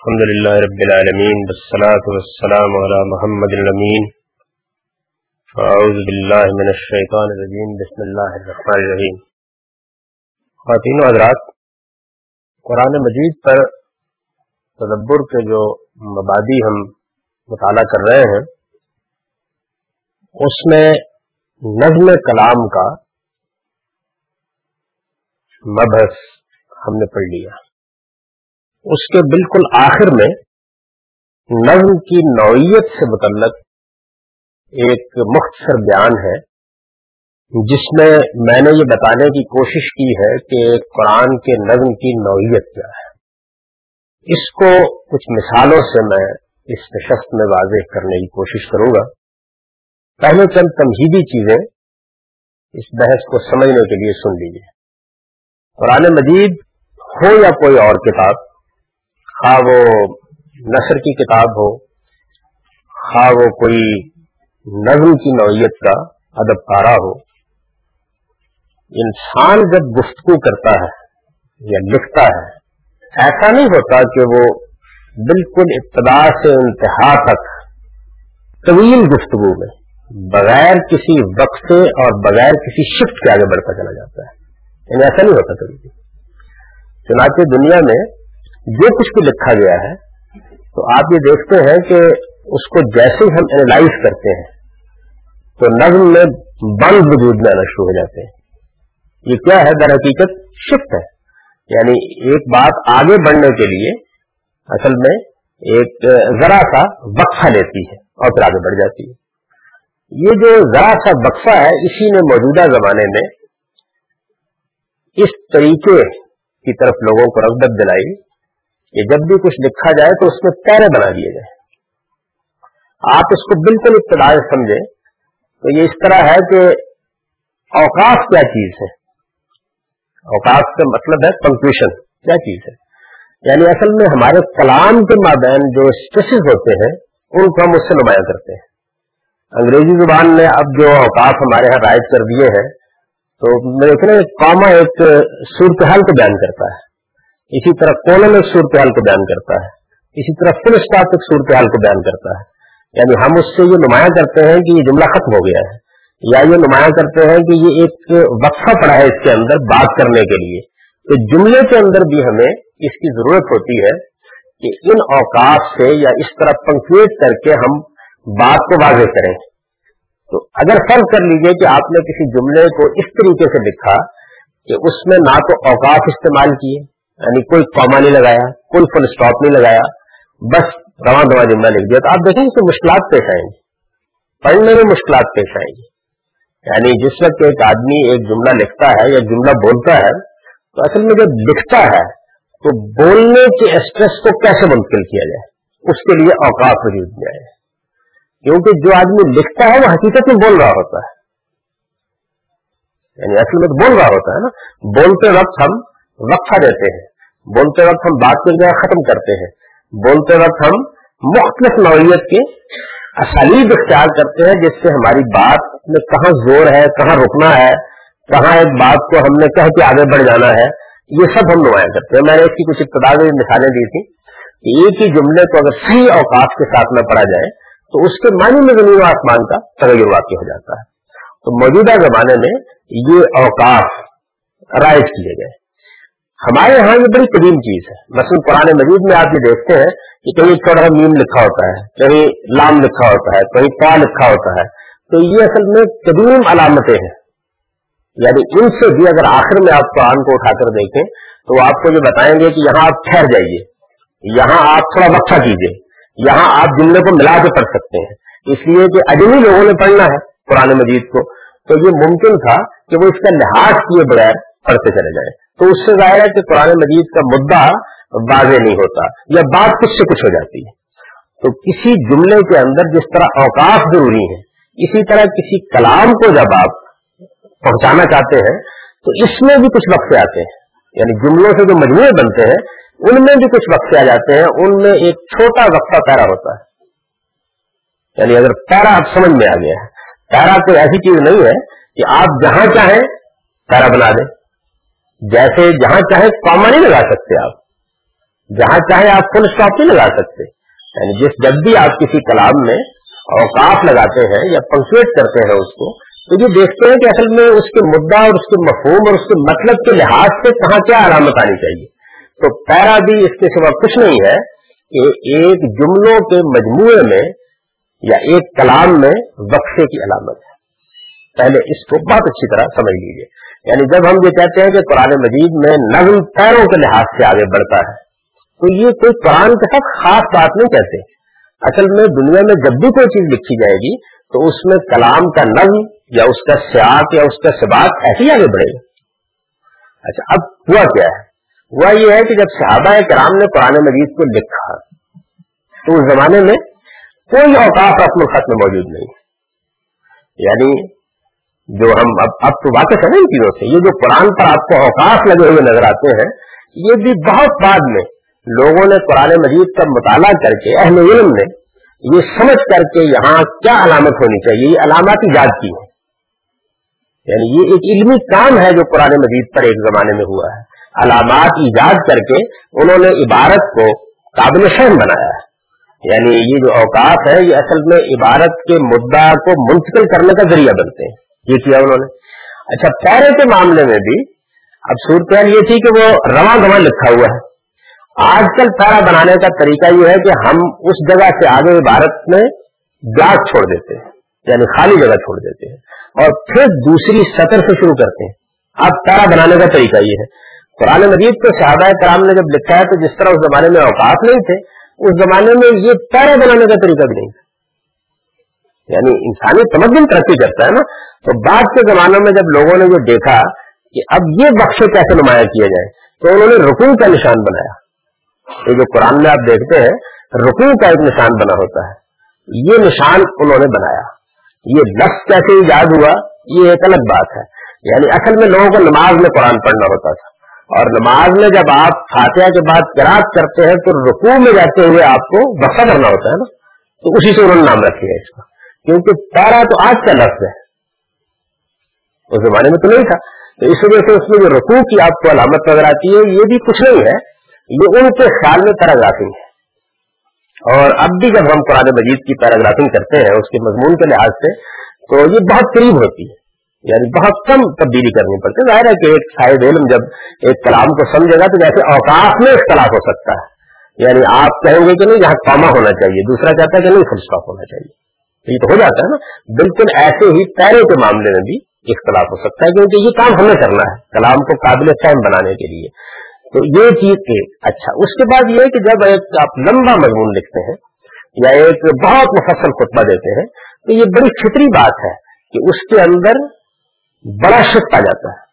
الحمد لله رب العالمين والصلاة والسلام على محمد الأمين. فأعوذ بالله من الشيطان الرجيم. بسم الله الرحمن الرحيم. خواتین و حضرات، قرآن مجید پر تدبر کے جو مبادی ہم مطالعہ کر رہے ہیں، اس میں نظم کلام کا مبحث ہم نے پڑھ لیا۔ اس کے بالکل آخر میں نظم کی نوعیت سے متعلق ایک مختصر بیان ہے، جس میں میں نے یہ بتانے کی کوشش کی ہے کہ قرآن کے نظم کی نوعیت کیا ہے۔ اس کو کچھ مثالوں سے میں اس نشست میں واضح کرنے کی کوشش کروں گا۔ پہلے چند تمہیدی چیزیں اس بحث کو سمجھنے کے لیے سن لیجیے قرآن مجید ہو یا کوئی اور کتاب خواہ وہ نثر کی کتاب ہو، خواہ وہ کوئی نظم کی نوعیت کا ادب پارا ہو۔ انسان جب گفتگو کرتا ہے یا لکھتا ہے، ایسا نہیں ہوتا کہ وہ بالکل ابتدا سے انتہا تک طویل گفتگو میں بغیر کسی وقفے اور بغیر کسی شفٹ کے آگے بڑھتا چلا جاتا ہے۔ یعنی ایسا نہیں ہوتا کبھی چنانچہ دنیا میں جو کچھ بھی لکھا گیا ہے، تو آپ یہ دیکھتے ہیں کہ اس کو جیسے ہم اینالائز کرتے ہیں، تو نظم میں بند وجود میں آنا شروع ہو جاتے ہیں۔ یہ کیا ہے؟ در حقیقت شفٹ ہے۔ یعنی ایک بات آگے بڑھنے کے لیے اصل میں ایک ذرا سا وقفہ لیتی ہے اور پھر آگے بڑھ جاتی ہے۔ یہ جو ذرا سا وقفہ ہے، اسی نے موجودہ زمانے میں اس طریقے کی طرف لوگوں کو رغبت دلائی۔ کہ جب بھی کچھ لکھا جائے تو اس میں پیرے بنا دیے جائیں۔ آپ اس کو بالکل ابتدا سمجھیں تو یہ اس طرح ہے کہ اوقاف کیا چیز ہے؟ اوقاف کا مطلب ہے کنکلوشن کیا چیز ہے؟ یعنی اصل میں ہمارے کلام کے مابین جو اسٹریسز ہوتے ہیں، ان کو ہم اس سے نمایاں کرتے ہیں۔ انگریزی زبان نے اب جو اوقاف ہمارے یہاں رائج کر دیے ہیں، تو میں دیکھ رہا کاما ایک صورتحال کو بیان کرتا ہے۔ اسی طرح کولن ایک صورتحال کو بیان کرتا ہے، اسی طرح فل اسٹاپ ایک صورتحال کو بیان کرتا ہے۔ یعنی ہم اس سے یہ نمایاں کرتے ہیں کہ یہ جملہ ختم ہو گیا ہے، یا یہ نمایاں کرتے ہیں کہ یہ ایک وقفہ پڑا ہے اس کے اندر بات کرنے کے لیے۔ تو جملے کے اندر بھی ہمیں اس کی ضرورت ہوتی ہے کہ ان اوقات سے یا اس طرح پنکویٹ کر کے ہم بات کو واضح کریں۔ تو اگر فرض کر لیجیے کہ آپ نے کسی جملے کو اس طریقے سے لکھا کہ اس میں نہ تو اوقات استعمال کیے یعنی کوئی کاما نہیں لگایا، کوئی فل اسٹاپ نہیں لگایا، بس رواں دواں جملہ لکھ دیا۔ تو آپ دیکھیں کہ مشکلات پیش آئیں گی۔ پڑھنے میں مشکلات پیش آئیں گی۔ یعنی جس وقت ایک آدمی ایک جملہ لکھتا ہے یا جملہ بولتا ہے، تو اصل میں جب لکھتا ہے، تو بولنے کے اسٹریس کو کیسے منتقل کیا جائے؟ اس کے لیے اوقات وجود میں آئے۔ کیونکہ جو آدمی لکھتا ہے، وہ حقیقت میں بول رہا ہوتا ہے۔ یعنی اصل میں تو بول رہا ہوتا ہے نا۔ بولتے وقت ہم وقفہ دیتے ہیں۔ بولتے وقت ہم بات کو جو ختم کرتے ہیں۔ بولتے وقت ہم مختلف نوعیت کے اسالیب اختیار کرتے ہیں، جس سے ہماری بات میں کہاں زور ہے، کہاں رکنا ہے، کہاں ایک بات کو ہم نے کہہ کے آگے بڑھ جانا ہے، یہ سب ہم نمایاں کرتے ہیں۔ میں نے اس کی کچھ ابتدا میں مثالیں دی تھی کہ ایک ہی جملے کو اگر صحیح اوقات کے ساتھ میں پڑھا جائے، تو اس کے معنی میں زمین و آسمان کا تغیر واقع ہو جاتا ہے۔ تو موجودہ زمانے میں یہ اوقات رائج کیے گئے۔ ہمارے یہاں یہ بڑی قدیم چیز ہے۔ مثلا قرآن مجید میں آپ یہ دیکھتے ہیں کہ کہیں چھوٹا میم لکھا ہوتا ہے کہیں لام لکھا ہوتا ہے کہیں پا لکھا ہوتا ہے۔ تو یہ اصل میں قدیم علامتیں ہیں۔ یعنی ان سے بھی اگر آخر میں آپ قرآن کو اٹھا کر دیکھیں، تو آپ کو یہ بتائیں گے کہ یہاں آپ ٹھہر جائیے۔ یہاں آپ تھوڑا وقفہ کیجیے۔ یہاں آپ جملے کو ملا کے پڑھ سکتے ہیں۔ اس لیے کہ اجمی لوگوں نے پڑھنا ہے قرآن مجید کو۔ تو یہ ممکن تھا کہ وہ اس کا لحاظ کیے بغیر پڑھتے چلے جائیں۔ تو اس سے ظاہر ہے کہ قرآن مجید کا مدعا واضح نہیں ہوتا یا بات کچھ سے کچھ ہو جاتی ہے۔ تو کسی جملے کے اندر جس طرح اوقاف ضروری ہے اسی طرح کسی کلام کو جب آپ پہنچانا چاہتے ہیں، تو اس میں بھی کچھ وقفے آتے ہیں۔ یعنی جملوں سے جو مجموعے بنتے ہیں، ان میں بھی کچھ وقفے آ جاتے ہیں، ان میں ایک چھوٹا وقفہ پیرا ہوتا ہے۔ یعنی اگر پیرا آپ سمجھ میں آ گیا ہے، پیرا کوئی ایسی چیز نہیں ہے کہ آپ جہاں چاہیں پیرا بنا دیں۔ جیسے جہاں چاہے کاما نہیں لگا سکتے آپ۔ جہاں چاہے آپ فل اسٹاپ نہیں لگا سکتے۔ یعنی جس جب بھی آپ کسی کلام میں اوقاف لگاتے ہیں یا پنکچویٹ کرتے ہیں اس کو، تو یہ دیکھتے ہیں کہ اصل میں اس کے مدعا اور اس کے مفہوم اور اس کے مطلب کے لحاظ سے کہاں کیا علامت آنی چاہیے۔ تو پیرا بھی اس کے سوا کچھ نہیں ہے کہ ایک جملوں کے مجموعے میں یا ایک کلام میں وقفے کی علامت ہے۔ پہلے اس کو بہت اچھی طرح سمجھ لیجیے یعنی جب ہم یہ کہتے ہیں کہ قرآن مجید میں نظم پیروں کے لحاظ سے آگے بڑھتا ہے، تو یہ کوئی قرآن کے ساتھ خاص بات نہیں کہتے۔ اصل میں دنیا میں جب بھی کوئی چیز لکھی جائے گی، تو اس میں کلام کا نظم یا اس کا سیاق یا اس کا سباق ایسے ہی آگے بڑھے گا۔ اچھا اب ہوا کیا ہے؟ ہوا یہ ہے کہ جب صحابہ کرام نے قرآن مجید کو لکھا، تو اس زمانے میں کوئی اوقاف رسم الخط میں موجود نہیں۔ یعنی جو ہم اب اب تو واقف ہے نا ان چیزوں سے، یہ جو قرآن پر آپ کو اوقاف لگے ہوئے نظر آتے ہیں، یہ بھی بہت بعد میں لوگوں نے قرآن مجید کا مطالعہ کر کے، اہل علم نے یہ سمجھ کر کے یہاں کیا علامت ہونی چاہیے؟ یہ علامات ایجاد کی ہے یعنی یہ ایک علمی کام ہے جو قرآن مجید پر ایک زمانے میں ہوا ہے۔ علامات ایجاد کر کے انہوں نے عبارت کو قابل فہم بنایا ہے۔ یعنی یہ جو اوقات ہے، یہ اصل میں عبارت کے مدعا کو منتقل کرنے کا ذریعہ بنتے ہیں۔ یہ کیا انہوں نے؟ اچھا پیرے کے معاملے میں بھی اب صورتحال یہ تھی کہ وہ رواں گواں لکھا ہوا ہے۔ آج کل پیرا بنانے کا طریقہ یہ ہے کہ ہم اس جگہ سے آگے عبارت میں گاٹ چھوڑ دیتے ہیں یعنی خالی جگہ چھوڑ دیتے ہیں، اور پھر دوسری سطر سے شروع کرتے ہیں۔ اب پیرا بنانے کا طریقہ یہ ہے۔ قرآن مجید کو صحابہ کرام نے جب لکھا ہے تو جس طرح اس زمانے میں اوقات نہیں تھے، اس زمانے میں یہ پیرا بنانے کا طریقہ بھی نہیں تھا۔ یعنی انسانی تمدن ترقی کرتا ہے نا، تو بعد کے زمانوں میں جب لوگوں نے یہ دیکھا کہ اب یہ بخش کیسے نمایاں کیا جائے تو انہوں نے رکن کا نشان بنایا۔ یہ جو قرآن میں آپ دیکھتے ہیں رکن کا ایک نشان بنا ہوتا ہے۔ یہ نشان انہوں نے بنایا۔ یہ لفظ کیسے ایجاد ہوا، یہ ایک الگ بات ہے۔ یعنی اصل میں لوگوں کو نماز میں قرآن پڑھنا ہوتا تھا۔ اور نماز میں جب آپ فاتحہ کے بعد کراط کرتے ہیں، تو رکوع میں جاتے ہوئے آپ کو بسا کرنا ہوتا ہے نا۔ تو اسی سے انہوں نے نام رکھے اس کا۔ کیونکہ پیرا تو آج کا لفظ ہے۔ اس زمانے میں تو نہیں تھا۔ تو اس وجہ سے اس میں جو رکوع کی آپ کو علامت نظر آتی ہے، یہ بھی کچھ نہیں ہے، یہ ان کے خیال میں پیراگرافنگ ہے۔ اور اب بھی جب ہم قرآن مجید کی پیراگرافنگ کرتے ہیں، اس کے مضمون کے لحاظ سے، تو یہ بہت قریب ہوتی ہے۔ یعنی بہت کم تبدیلی کرنی پڑتی ہے۔ ظاہر ہے کہ ایک شاید علم جب ایک کلام کو سمجھے گا، تو جیسے اوقاف میں اختلاف ہو سکتا ہے۔ یعنی آپ کہیں گے کہ نہیں، یہاں کاما ہونا چاہیے، دوسرا چاہتا ہے کہ نہیں فل اسٹاپ ہونا چاہیے۔ یہ تو ہو جاتا ہے نا۔ بالکل ایسے ہی پیرے کے معاملے میں بھی اختلاف ہو سکتا ہے کیونکہ یہ کام ہمیں کرنا ہے کلام کو قابل فہم بنانے کے لیے۔ تو یہ چیز ایک اچھا اس کے بعد یہ کہ جب ایک آپ لمبا مضمون لکھتے ہیں یا ایک بہت مفصل خطبہ دیتے ہیں، تو یہ بڑی فطری بات ہے کہ اس کے اندر بڑا شک آ جاتا ہے۔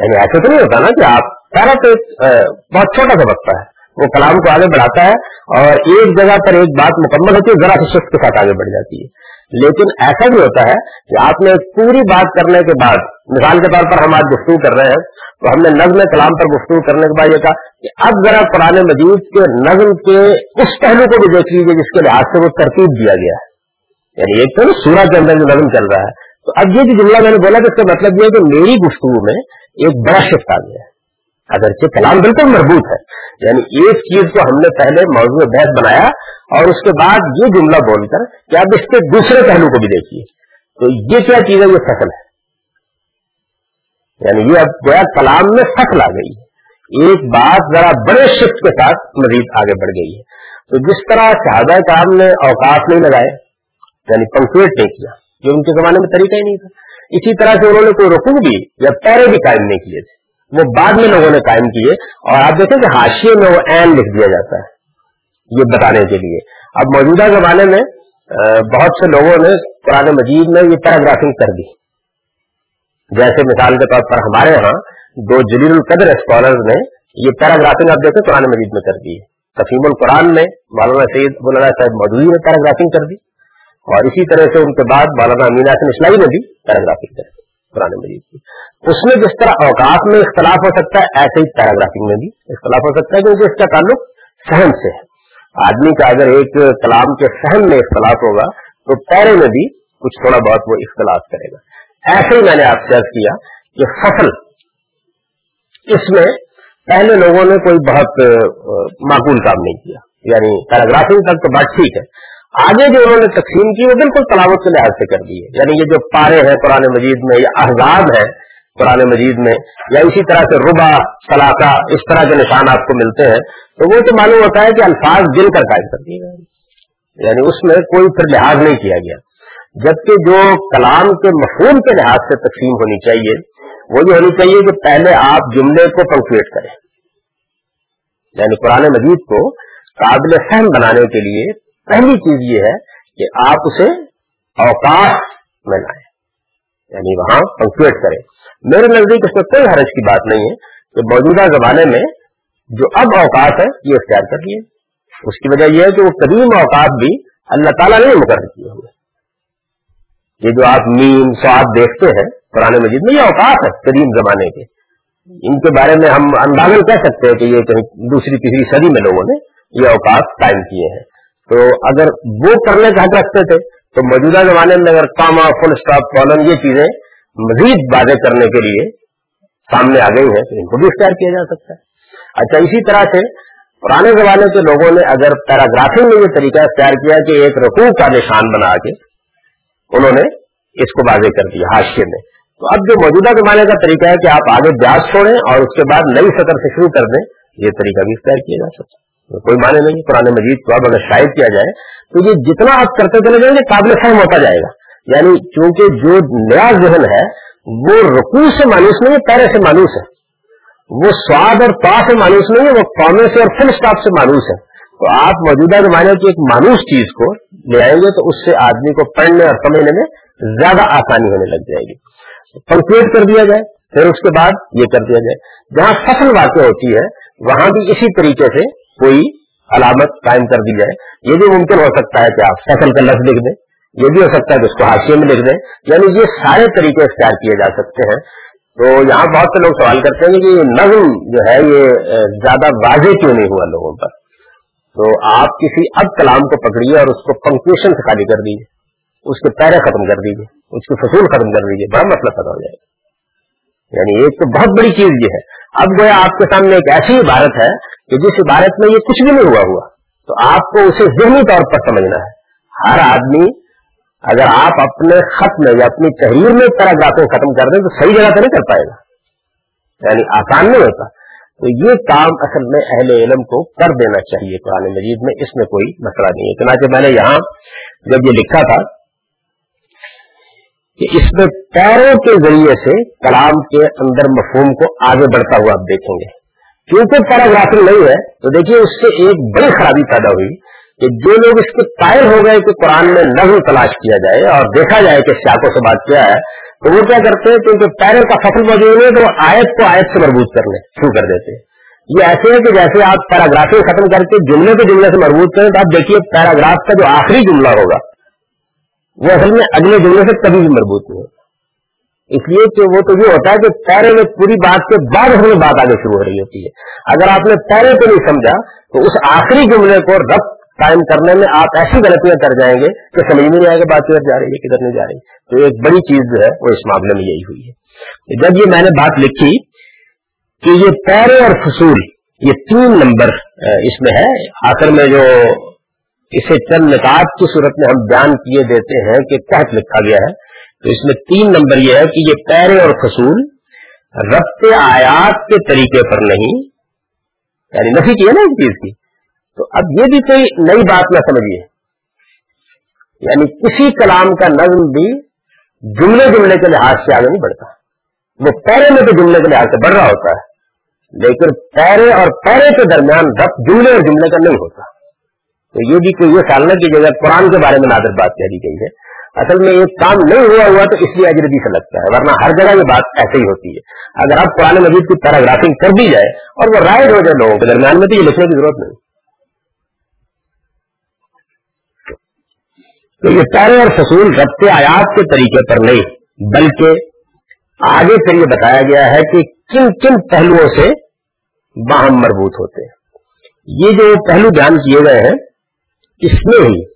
یعنی ایسا تو نہیں ہوتا نا کہ آپ سارا تو ایک بہت چھوٹا سا وقت ہے۔ وہ کلام کو آگے بڑھاتا ہے اور ایک جگہ پر ایک بات مکمل ہوتی ہے، ذرا سی شک کے ساتھ آگے بڑھ جاتی ہے۔ لیکن ایسا بھی ہوتا ہے کہ آپ نے پوری بات کرنے کے بعد، مثال کے طور پر ہم آج گفتگو کر رہے ہیں، تو ہم نے نظم کلام پر گفتگو کرنے کے بعد یہ کہا کہ اب ذرا قرآن مجید کے نظم کے اس پہلو کو بھی دیکھ لیجیے جس کے لحاظ سے وہ ترتیب دیا گیا ہے۔ یعنی ایک تو نا سورہ کے اندر جو نظم چل رہا ہے۔ تو اب یہ جو جملہ میں نے بولا کہ اس کا مطلب یہ ہے کہ میری گفتگو میں ایک بڑا شفٹ آ گیا ہے۔ اگرچہ کلام بالکل مربوط ہے۔ یعنی ایک چیز کو ہم نے پہلے موضوع بحث بنایا اور اس کے بعد یہ جملہ بول کر کہ اب اس کے دوسرے پہلو کو بھی دیکھیے۔ تو یہ کیا چیز ہے؟ یہ فصل ہے۔ یعنی یہ اب گویا کلام میں فصل آ گئی ہے۔ ایک بات ذرا بڑے شفٹ کے ساتھ مزید آگے بڑھ گئی ہے۔ تو جس طرح شہادہ کام نے اوقات نہیں لگائے یعنی پنکچویٹ نہیں کیا، جو ان کے زمانے میں طریقہ ہی نہیں تھا۔ اسی طرح سے انہوں نے کوئی رکو بھی یا پیرے بھی قائم نہیں کیے تھے۔ وہ بعد میں لوگوں نے قائم کیے اور آپ دیکھیں کہ حاشیے میں وہ این لکھ دیا جاتا ہے یہ بتانے کے لیے۔ اب موجودہ زمانے میں بہت سے لوگوں نے قرآن مجید میں یہ پیراگرافنگ کر دی۔ جیسے مثال کے طور پر ہمارے ہاں دو جلیل القدر اسکالر نے یہ پیراگرافنگ آپ دیکھیں قرآن مجید میں کر دی تفیم القرآن میں مولانا سعید مولانا صاحب مودودی نے پیراگرافنگ کر دی اور اسی طرح سے ان کے بعد مولانا امین حسن اسلائی نے بھی پیراگرافنگ کر دی۔ قرآن مجید کی۔ اس میں جس طرح اوقات میں اختلاف ہو سکتا ہے، ایسے ہی پیراگرافنگ میں بھی اختلاف ہو سکتا ہے کیونکہ اس کا تعلق سہن سے ہے۔ آدمی کا اگر ایک کلام کے سہن میں اختلاف ہوگا، تو پیرے میں بھی کچھ تھوڑا بہت وہ اختلاف کرے گا۔ ایسے ہی میں نے آپ سے کیا کہ فصل، اس میں پہلے لوگوں نے کوئی بہت معقول کام نہیں کیا۔ یعنی پیراگرافنگ تک تو بات ٹھیک ہے آگے جو انہوں نے تقسیم کی وہ بالکل تلاوت کے لحاظ سے کر دی ہے۔ یعنی یہ جو پارے ہیں قرآن مجید میں، یا احزاب ہے قرآن مجید میں، یا اسی طرح سے ربا سلاقہ، اس طرح کے نشان آپ کو ملتے ہیں، تو وہ تو معلوم ہوتا ہے کہ الفاظ دل کر قائم کر دیے گئے۔ یعنی اس میں کوئی پھر لحاظ نہیں کیا گیا۔ جبکہ جو کلام کے مفہوم کے لحاظ سے تقسیم ہونی چاہیے، وہ یہ ہونی چاہیے کہ پہلے آپ جملے کو پنکویٹ کریں۔ یعنی قرآن مجید کو قابل فہم بنانے کے لیے پہلی چیز یہ ہے کہ آپ اسے اوقات میں لائیں یعنی وہاں پنکچویٹ کریں۔ میرے نزدیک اس میں کوئی حرج کی بات نہیں ہے کہ موجودہ زمانے میں جو اب اوقات ہے یہ اختیار کر لیے۔ اس کی وجہ یہ ہے کہ وہ قدیم اوقات بھی اللہ تعالیٰ نے مقرر کیے ہوئے یہ جو آپ میم، سواد دیکھتے ہیں پرانے مجید میں، یہ اوقات ہے قدیم زمانے کے۔ ان کے بارے میں ہم اندازن کہہ سکتے ہیں کہ یہ کہیں دوسری، تیسری صدی میں لوگوں نے یہ اوقات قائم کیے ہیں۔ تو اگر وہ کرنے کا حق رکھتے تھے، تو موجودہ زمانے میں اگر کاما فل اسٹاپ کالم یہ چیزیں مزید واضح کرنے کے لیے سامنے آ گئی ہیں، تو ان کو بھی اختیار کیا جا سکتا ہے۔ اچھا اسی طرح سے پرانے زمانے کے لوگوں نے اگر پیراگرافنگ میں یہ طریقہ اختیار کیا کہ ایک رقو کا نشان بنا کے انہوں نے اس کو واضح کر دیا حاشیے میں۔ تو اب جو موجودہ زمانے کا طریقہ ہے کہ آپ آگے بیاض چھوڑیں اور اس کے بعد نئی سطر سے شروع کر دیں، یہ طریقہ بھی اختیار کیا جا سکتا ہے۔ کوئی معنی نہیں، قرآن مجید کو اب اگر شاید کیا جائے، تو یہ جتنا آپ کرتے چلے جائیں گے قابل فہم ہوتا جائے گا۔ یعنی چونکہ جو نیا ذہن ہے، وہ رکو سے مانوس نہیں ہے، پیرے سے مانوس ہے۔ وہ سواد اور پا سے مانوس نہیں ہے، وہ قومے سے اور فل اسٹاپ سے مانوس ہے۔ تو آپ موجودہ زمانے کی ایک مانوس چیز کو لے آئیں گے، تو اس سے آدمی کو پڑھنے اور سمجھنے میں زیادہ آسانی ہونے لگ جائے گی۔ کنکریٹ کر دیا جائے، پھر اس کے بعد یہ کر دیا جائے۔ جہاں فصل واقع ہوتی ہے، وہاں بھی اسی طریقے سے کوئی علامت قائم کر دی جائے۔ یہ بھی ممکن ہو سکتا ہے کہ آپ فصل کا لفظ لکھ دیں۔ یہ بھی ہو سکتا ہے کہ اس کو حاشیے میں لکھ دیں۔ یعنی یہ سارے طریقے اختیار کیے جا سکتے ہیں۔ تو یہاں بہت سے لوگ سوال کرتے ہیں کہ یہ نظم جو ہے، یہ زیادہ واضح کیوں نہیں ہوا لوگوں پر؟ تو آپ کسی اب کلام کو پکڑیے اور اس کو پنکچویشن سے خالی کر دیجیے اس کے پیرے ختم کر دیجیے اس کی فصول ختم کر دیجیے بڑا مسئلہ پیدا ہو جائے۔ گا یعنی ایک تو بہت بڑی چیز یہ ہے۔ اب گویا آپ کے سامنے ایک ایسی عبارت ہے کہ جس عبارت میں یہ کچھ بھی نہیں ہوا ہوا، تو آپ کو اسے ذہنی طور پر سمجھنا ہے۔ ہر آدمی اگر آپ اپنے خط میں یا اپنی تحریر میں پیراگرافیں ختم کر دیں تو صحیح جگہ سے نہیں کر پائے گا۔ یعنی آسان نہیں ہوتا۔ تو یہ کام اصل میں اہل علم کو کر دینا چاہیے قرآن مجید میں، اس میں کوئی مسئلہ نہیں ہے۔ چنانچہ میں نے یہاں جب یہ لکھا تھا کہ اس میں پیروں کے ذریعے سے کلام کے اندر مفہوم کو آگے بڑھتا ہوا آپ دیکھیں گے۔ کیونکہ پیراگرافی نہیں ہے، تو دیکھیے اس سے ایک بڑی خرابی پیدا ہوئی کہ جو لوگ اس کے قائل ہو گئے کہ قرآن میں نظم تلاش کیا جائے اور دیکھا جائے کہ سیاقوں سے بات کیا ہے، تو وہ کیا کرتے ہیں کیونکہ پیروں کا فصل موجود ہے تو وہ آیت کو آیت سے مربوط کرنے شروع کر دیتے ہیں۔ یہ ایسے ہے کہ جیسے آپ پیراگرافی ختم کر کے جملے کے جملے سے مربوط کریں تو آپ دیکھیے پیراگراف کا جو آخری جملہ ہوگا، وہ اصل میں اگلے جملے سے کبھی بھی مربوط نہیں ہوگا۔ اس لیے کہ وہ تو یہ ہوتا ہے کہ پیرے میں پوری بات کے بعد ہمیں بات آگے شروع ہو رہی ہوتی ہے۔ اگر آپ نے پیرے کو نہیں سمجھا، تو اس آخری جملے کو رب قائم کرنے میں آپ ایسی غلطیاں کر جائیں گے کہ سمجھ میں نہیں آئے گا بات کدھر جا رہی ہے، کدھر نہیں جا رہی۔ تو ایک بڑی چیز جو ہے، وہ اس معاملے میں یہی ہوئی ہے۔ جب یہ میں نے بات لکھی کہ یہ پیرے اور فصول، یہ تین نمبر اس میں ہے۔ آخر میں جو اسے چند نکات کی صورت میں ہم بیان کیے دیتے ہیں کہ تحت لکھا گیا ہے۔ تو اس میں تین نمبر یہ ہے کہ یہ پیرے اور فصول ربط آیات کے طریقے پر نہیں یعنی نفی کی ہے نا اس چیز کی۔ تو اب یہ بھی کوئی نئی بات نہ سمجھیے۔ یعنی کسی کلام کا نظم بھی جملے جملے کے لحاظ سے آگے نہیں بڑھتا۔ وہ پیرے میں تو جملے کے لحاظ سے بڑھ رہا ہوتا ہے، لیکن پیرے اور پیرے کے درمیان رب جملے اور جملے کا نہیں ہوتا۔ تو یہ بھی کوئی یہ خیال نہ کی جگہ قرآن کے بارے میں نادر بات کہہ دی گئی ہے۔ اصل میں ایک کام نہیں ہوا ہوا تو اس لیے اجربی سے لگتا ہے، ورنہ ہر جگہ یہ بات ایسے ہی ہوتی ہے۔ اگر آپ قرآن مجید کی پیراگرافنگ کر دی جائے اور وہ رائٹ ہو جائے لوگوں کے درمیان میں تو یہ لکھنے کی ضرورت نہیں۔ تو یہ پیرے اور فصول ربط آیات کے طریقے پر نہیں، بلکہ آگے پھر یہ بتایا گیا ہے کہ کن کن پہلوؤں سے باہم مربوط ہوتے ہیں۔ یہ جو پہلو بیان کیے گئے ہیں، اس میں ہی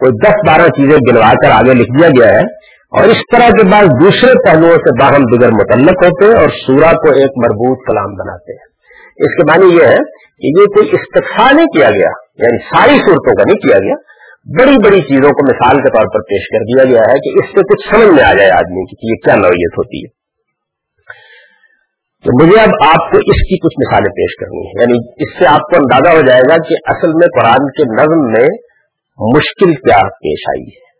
کوئی دس بارہ چیزیں گنوا کر آگے لکھ دیا گیا ہے اور اس طرح کے بعد دوسرے پہلوؤں سے باہم دیگر متعلق ہوتے ہیں اور سورہ کو ایک مربوط کلام بناتے ہیں۔ اس کے معنی یہ ہے کہ یہ کوئی استفا نہیں کیا گیا یعنی ساری صورتوں کا نہیں کیا گیا۔ بڑی بڑی چیزوں کو مثال کے طور پر پیش کر دیا گیا ہے کہ اس سے کچھ سمجھ میں آ جائے آدمی کی کہ یہ کیا نوعیت ہوتی ہے۔ تو مجھے اب آپ کو اس کی کچھ مثالیں پیش کرنی ہے یعنی اس سے آپ کو اندازہ ہو جائے گا کہ اصل میں قرآن کے نظم میں مشکل کیا پیش آئی ہے۔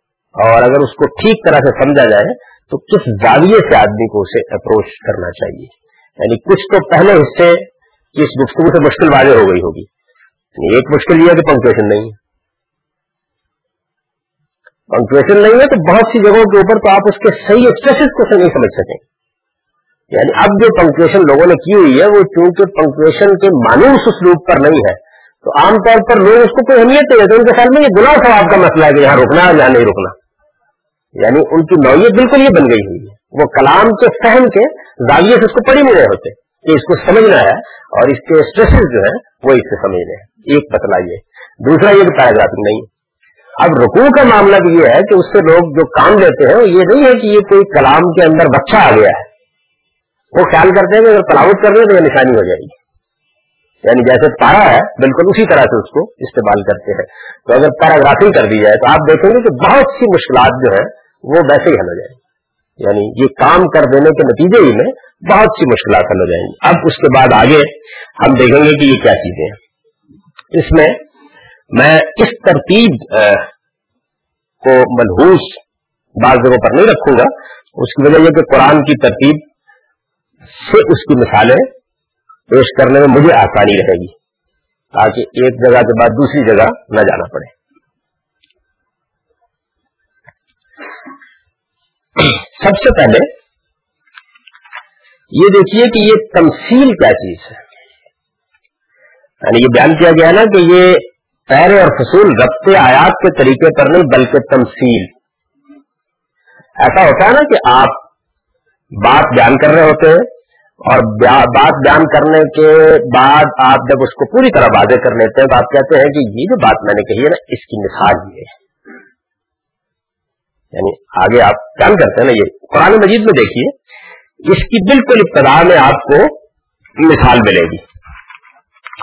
اور اگر اس کو ٹھیک طرح سے سمجھا جائے، تو کس زاویے سے آدمی کو اسے اپروچ کرنا چاہیے؟ یعنی کچھ تو پہلے حصے کی اس گفتگو سے مشکل واضح ہو گئی ہوگی۔ یعنی ایک مشکل یہ ہے کہ پنکچویشن نہیں ہے۔ پنکچویشن نہیں ہے تو بہت سی جگہوں کے اوپر تو آپ اس کے صحیح ایکسپریس کو نہیں سمجھ سکیں۔ یعنی اب جو پنکچویشن لوگوں نے کی ہوئی ہے، وہ چونکہ پنکچویشن کے مانوس اسلوب پر نہیں ہے تو عام طور پر لوگ اس کو کوئی اہمیت نہیں دیتے، ان کے خیال میں یہ گناہ ثواب کا مسئلہ ہے کہ یہاں رکنا ہے یا نہیں رکنا۔ یعنی ان کی نوعیت بالکل یہ بن گئی ہوئی ہے۔ وہ کلام کے فہم کے زاویے سے اس کو پڑھی نہیں رہے ہوتے، کہ اس کو سمجھنا ہے اور اس کے اسٹریس جو ہے وہ اس سے سمجھ رہے ہیں ایک مسئلہ یہ۔ دوسرا یہ پیراگرافک نہیں۔ اب رکوع کا معاملہ بھی یہ ہے کہ اس سے لوگ جو کام لیتے ہیں، وہ یہ نہیں ہے کہ یہ کوئی کلام کے اندر بچہ آ گیا ہے۔ وہ خیال کرتے ہیں کہ اگر تلاوت کر رہے تو یہ نشانی ہو جائے گی۔ یعنی جیسے پارا ہے، بالکل اسی طرح سے اس کو استعمال کرتے ہیں۔ تو اگر پیراگرافنگ کر دی جائے تو آپ دیکھیں گے کہ بہت سی مشکلات جو ہے وہ ویسے ہی حل ہو جائیں۔ گی یعنی یہ کام کر دینے کے نتیجے ہی میں بہت سی مشکلات حل ہو جائیں۔ گی اب اس کے بعد آگے ہم دیکھیں گے کہ یہ کیا چیزیں ہیں۔ اس میں میں اس ترتیب کو ملحوظ بعض جگہوں پر نہیں رکھوں گا۔ اس کی وجہ یہ کہ قرآن کی ترتیب سے اس کی مثالیں پیش کرنے میں مجھے آسانی رہے گی، تاکہ ایک جگہ کے بعد دوسری جگہ نہ جانا پڑے۔ سب سے پہلے یہ دیکھیے کہ یہ تمثیل کیا چیز ہے۔ یعنی یہ بیان کیا گیا نا کہ یہ پیر اور فصول ربط آیات کے طریقے پر نہیں، بلکہ تمثیل۔ ایسا ہوتا ہے نا کہ آپ بات بیان کر رہے ہوتے ہیں اور بات بیان کرنے کے بعد آپ جب اس کو پوری طرح واضح کر لیتے ہیں تو آپ کہتے ہیں کہ یہ جو بات میں نے کہی ہے نا، اس کی مثال یہ ہے۔ یعنی آگے آپ بیان کرتے ہیں نا، یہ قرآن مجید میں دیکھیے، اس کی بالکل ابتدا میں آپ کو مثال ملے گی۔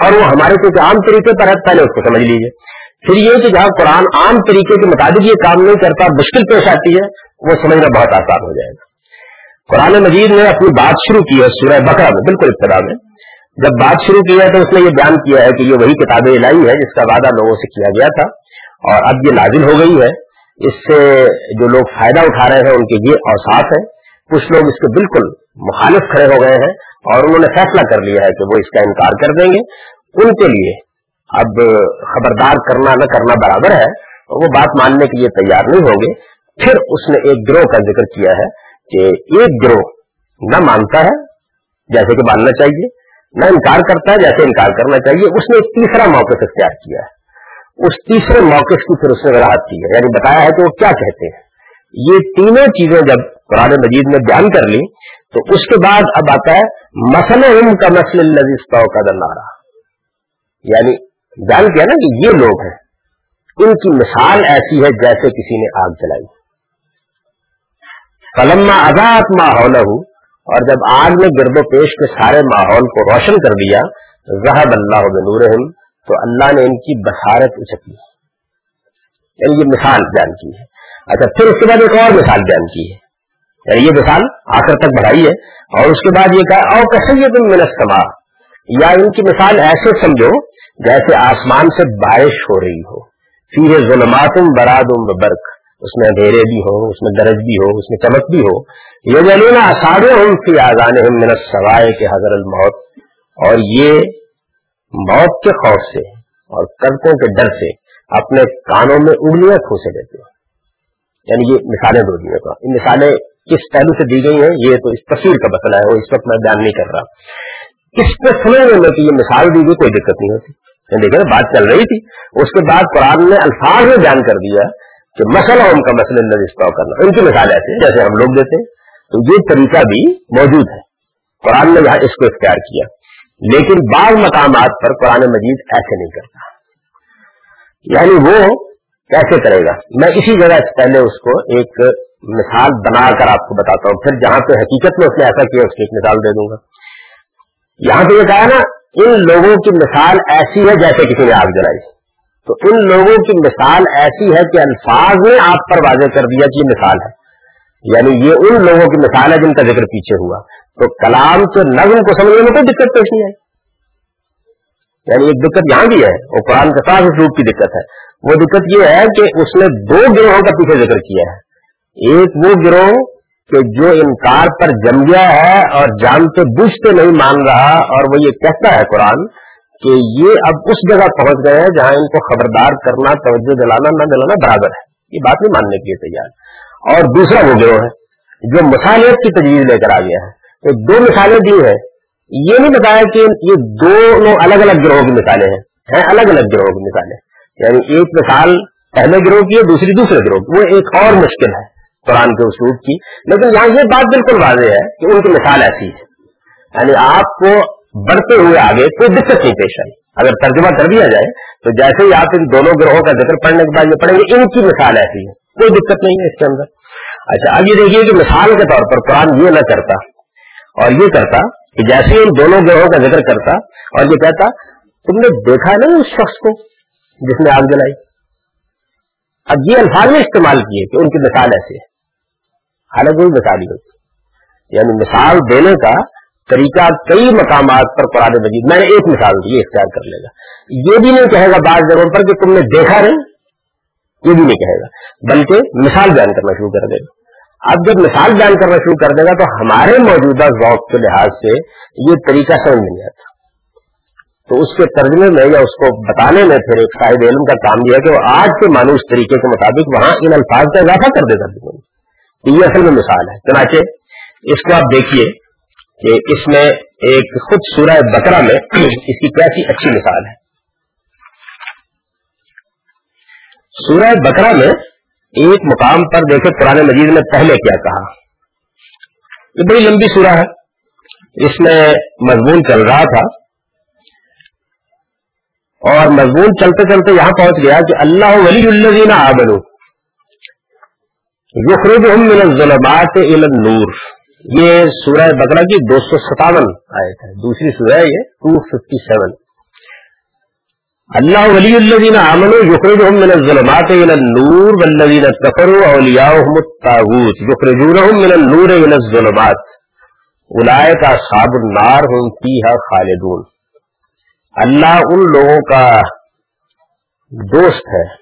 اور وہ ہمارے کچھ عام طریقے پر ہے، پہلے اس کو سمجھ لیجیے پھر یہ کہ جہاں قرآن عام طریقے کے مطابق یہ کام نہیں کرتا، مشکل پیش آتی ہے، وہ سمجھنا بہت آسان ہو جائے گا۔ قرآن مجید نے اپنی بات شروع کی ہے سورہ بکرا میں، بالکل ابتدا میں۔ جب بات شروع کی ہے تو اس نے یہ بیان کیا ہے کہ یہ وہی کتاب الہی ہے جس کا وعدہ لوگوں سے کیا گیا تھا اور اب یہ نازل ہو گئی ہے۔ اس سے جو لوگ فائدہ اٹھا رہے ہیں ان کے یہ اوساف ہے۔ کچھ لوگ اس کے بالکل مخالف کھڑے ہو گئے ہیں اور انہوں نے فیصلہ کر لیا ہے کہ وہ اس کا انکار کر دیں گے۔ ان کے لیے اب خبردار کرنا نہ کرنا برابر ہے وہ بات ماننے کے لیے تیار نہیں ہوں گے۔ پھر اس نے ایک گروہ کا ذکر کیا ہے۔ کہ ایک گروہ نہ مانتا ہے، جیسے کہ ماننا چاہیے، نہ انکار کرتا ہے، جیسے انکار کرنا چاہیے، اس نے ایک تیسرا موقف اختیار کیا ہے۔ اس تیسرے موقف کی پھر اس نے وضاحت کی ہے یعنی بتایا ہے کہ وہ کیا کہتے ہیں۔ یہ تینوں چیزیں جب قرآن مجید میں بیان کر لی، تو اس کے بعد اب آتا ہے مسل علم کا مسل لذیذ کا دلارا یعنی بیان کیا نا کہ یہ لوگ ہیں۔ ان کی مثال ایسی ہے جیسے کسی نے آگ جلائی۔ فلما آزاد ماحول اور جب آگ نے گرد و پیش کے سارے ماحول کو روشن کر دیا زہب اللہ بنور تو اللہ نے ان کی بسارت اچکی یعنی یہ مثال بیان کی ہے۔ اچھا پھر اس کے بعد ایک اور مثال بیان کی ہے۔ یعنی یہ مثال آخر تک بڑھائی ہے۔ اور اس کے بعد یہ کہا اور کیسے منستما یا ان کی مثال ایسے سمجھو جیسے آسمان سے بارش ہو رہی ہو۔ پھر ظلماتم برادم برق۔ اس میں اندھیرے بھی ہو اس میں درج بھی ہو اس میں چمک بھی ہو یہ جلینا سارے ہوں فی آزان منت سوائے کے حضر الموت۔ اور یہ موت کے خوف سے اور کرتوں کے ڈر سے اپنے کانوں میں انگلیاں کھوسے دیتے ہیں۔ یعنی یہ مثالیں دو دیے کا یہ مثالیں کس پہلو سے دی گئی ہیں؟ یہ تو اس تصویر کا مسئلہ ہے، وہ اس وقت میں بیان نہیں کر رہا۔ اس پہ سمجھنے میں کہ یہ مثال دی گئی، کوئی دقت نہیں ہوتی۔ یعنی دیکھیں بات چل رہی تھی۔ اس کے بعد قرآن نے الفاظ میں بیان کر دیا کہ مسئلہ ان کا مسئلہ نظر کرنا۔ ان کی مثال ایسے جیسے ہم لوگ دیتے ہیں، تو یہ طریقہ بھی موجود ہے۔ قرآن نے یہاں اس کو اختیار کیا۔ لیکن بعض مقامات پر قرآن مجید ایسے نہیں کرتا۔ یعنی وہ کیسے کرے گا؟ میں اسی جگہ سے پہلے اس کو ایک مثال بنا کر آپ کو بتاتا ہوں۔ پھر جہاں پہ حقیقت میں اس نے ایسا کیا، اس کی ایک مثال دے دوں گا۔ یہاں پہ یہ کہا نا، ان لوگوں کی مثال ایسی ہے جیسے کسی نے آگ جلائی۔ تو ان لوگوں کی مثال ایسی ہے کہ الفاظ نے آپ پر واضح کر دیا کہ یہ مثال ہے۔ یعنی یہ ان لوگوں کی مثال ہے جن کا ذکر پیچھے ہوا۔ تو کلام کے نظم کو سمجھنے میں کوئی دقت پیش نہیں آئی۔ یعنی ایک دقت یہاں بھی ہے وہ قرآن کے ساتھ روپ کی دقت ہے۔ وہ دقت یہ ہے کہ اس نے دو گروہوں کا پیچھے ذکر کیا ہے۔ ایک وہ گروہ کہ جو انکار پر جم گیا ہے اور جانتے بوجھتے نہیں مان رہا اور وہ یہ کہتا ہے قرآن کہ یہ اب اس جگہ پہنچ گئے ہیں جہاں ان کو خبردار کرنا، توجہ دلانا، نہ دلانا برابر ہے۔ یہ بات نہیں ماننے کے لیے تیار۔ اور دوسرا وہ گروہ ہے جو مسالیت کی تجویز لے کر آ گیا ہے۔ تو دو مثالیں دی ہیں۔ یہ نہیں بتایا کہ یہ دونوں الگ الگ گروہوں کی مثالیں ہیں۔ الگ الگ گروہوں کی مثالیں۔ یعنی ایک مثال پہلے گروہ کی ہے، دوسری دوسرے گروہ کی۔ وہ ایک اور مشکل ہے قرآن کے اسلوب کی۔ لیکن یہاں یہ بات بالکل واضح ہے کہ ان کی مثال ایسی ہے۔ یعنی آپ کو بڑھتے ہوئے آگے کوئی دقت نہیں پیش آئی۔ اگر ترجمہ کر دیا جائے تو جیسے ہی آپ ان دونوں گروہوں کا ذکر پڑھنے کے بعد یہ پڑھیں گے، ان کی مثال ایسی ہے۔ کوئی دقت نہیں ہے اس کے اندر۔ اچھا اب یہ دیکھیے کہ مثال کے طور پر قرآن یہ نہ کرتا اور یہ کرتا کہ جیسے ان دونوں گروہوں کا ذکر کرتا اور یہ کہتا، تم نے دیکھا نہیں اس شخص کو جس نے آگ جلائی؟ اب یہ الفاظ میں استعمال کیے کہ ان کی مثال ایسی ہے۔ حالانکہ کوئی مثال ہی ہوتی۔ یعنی مثال دینے کا طریقہ کئی مقامات پر قرآن مجید میں نے ایک مثال دی اختیار کر لے گا۔ یہ بھی نہیں کہے گا بعض جگہوں پر کہ تم نے دیکھا نہیں۔ یہ بھی نہیں کہے گا۔ بلکہ مثال بیان کرنا شروع کر دے گا۔ اب جب مثال بیان کرنا شروع کر دے گا تو ہمارے موجودہ ذوق کے لحاظ سے یہ طریقہ سمجھ نہیں آتا۔ تو اس کے ترجمے میں یا اس کو بتانے میں پھر ایک صاحب علم کا کام یہ ہے کہ وہ آج کے مانوس طریقے کے مطابق وہاں ان الفاظ کا اضافہ کر دیتا یہ اصل میں مثال ہے۔ چنانچہ اس کو آپ دیکھیے۔ کہ اس میں ایک خود سورہ بکرا میں اس کی کیسی اچھی مثال ہے۔ سورہ بکرا میں ایک مقام پر دیکھے پرانے مجید نے پہلے کیا کہا۔ یہ بڑی لمبی سورہ ہے۔ اس میں مضمون چل رہا تھا۔ اور مضمون چلتے چلتے یہاں پہنچ گیا کہ اللہ ولی الزین آبلو یخرجہم من الظلمات الى النور۔ یہ سورہ بقرہ کی دو سو ستاون آیت ہے۔ دوسری سورہ یہ ٹو ففٹی سیون اللہ ولی الذین آمنوا یخرجہم من الظلمات الى النور والذین کفروا اولیاؤہم الطاغوت یخرجونہم من النور الى الظلمات۔ اولئک اصحاب النار ہم فیہا خالدون۔ اللہ ان لوگوں کا دوست ہے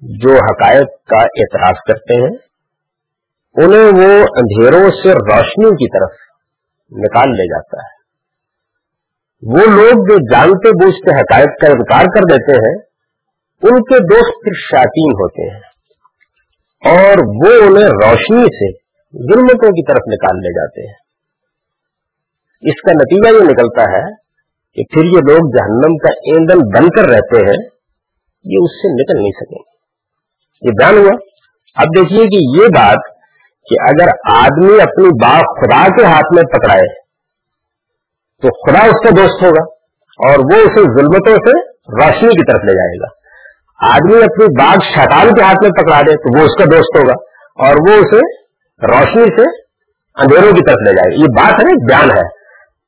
جو حقائق کا اعتراف کرتے ہیں۔ انہیں وہ اندھیروں سے روشنی کی طرف نکال لے جاتا ہے۔ وہ لوگ جو جانتے بوجھتے حقائق کا انکار کر دیتے ہیں، ان کے دوست پھر شاطین ہوتے ہیں۔ اور وہ انہیں روشنی سے ظلمتوں کی طرف نکال لے جاتے ہیں۔ اس کا نتیجہ یہ نکلتا ہے کہ پھر یہ لوگ جہنم کا ایندھن بن کر رہتے ہیں، یہ اس سے نکل نہیں سکیں۔ یہ بیان ہوا۔ اب دیکھیے کہ یہ بات کہ اگر آدمی اپنی بات خدا کے ہاتھ میں پکڑائے، تو خدا اس کا دوست ہوگا اور وہ اسے ظلمتوں سے روشنی کی طرف لے جائے گا۔ آدمی اپنی بات شیطان کے ہاتھ میں پکڑا دے، تو وہ اس کا دوست ہوگا اور وہ اسے روشنی سے اندھیروں کی طرف لے جائے۔ گا یہ بات ہے بیان ہے۔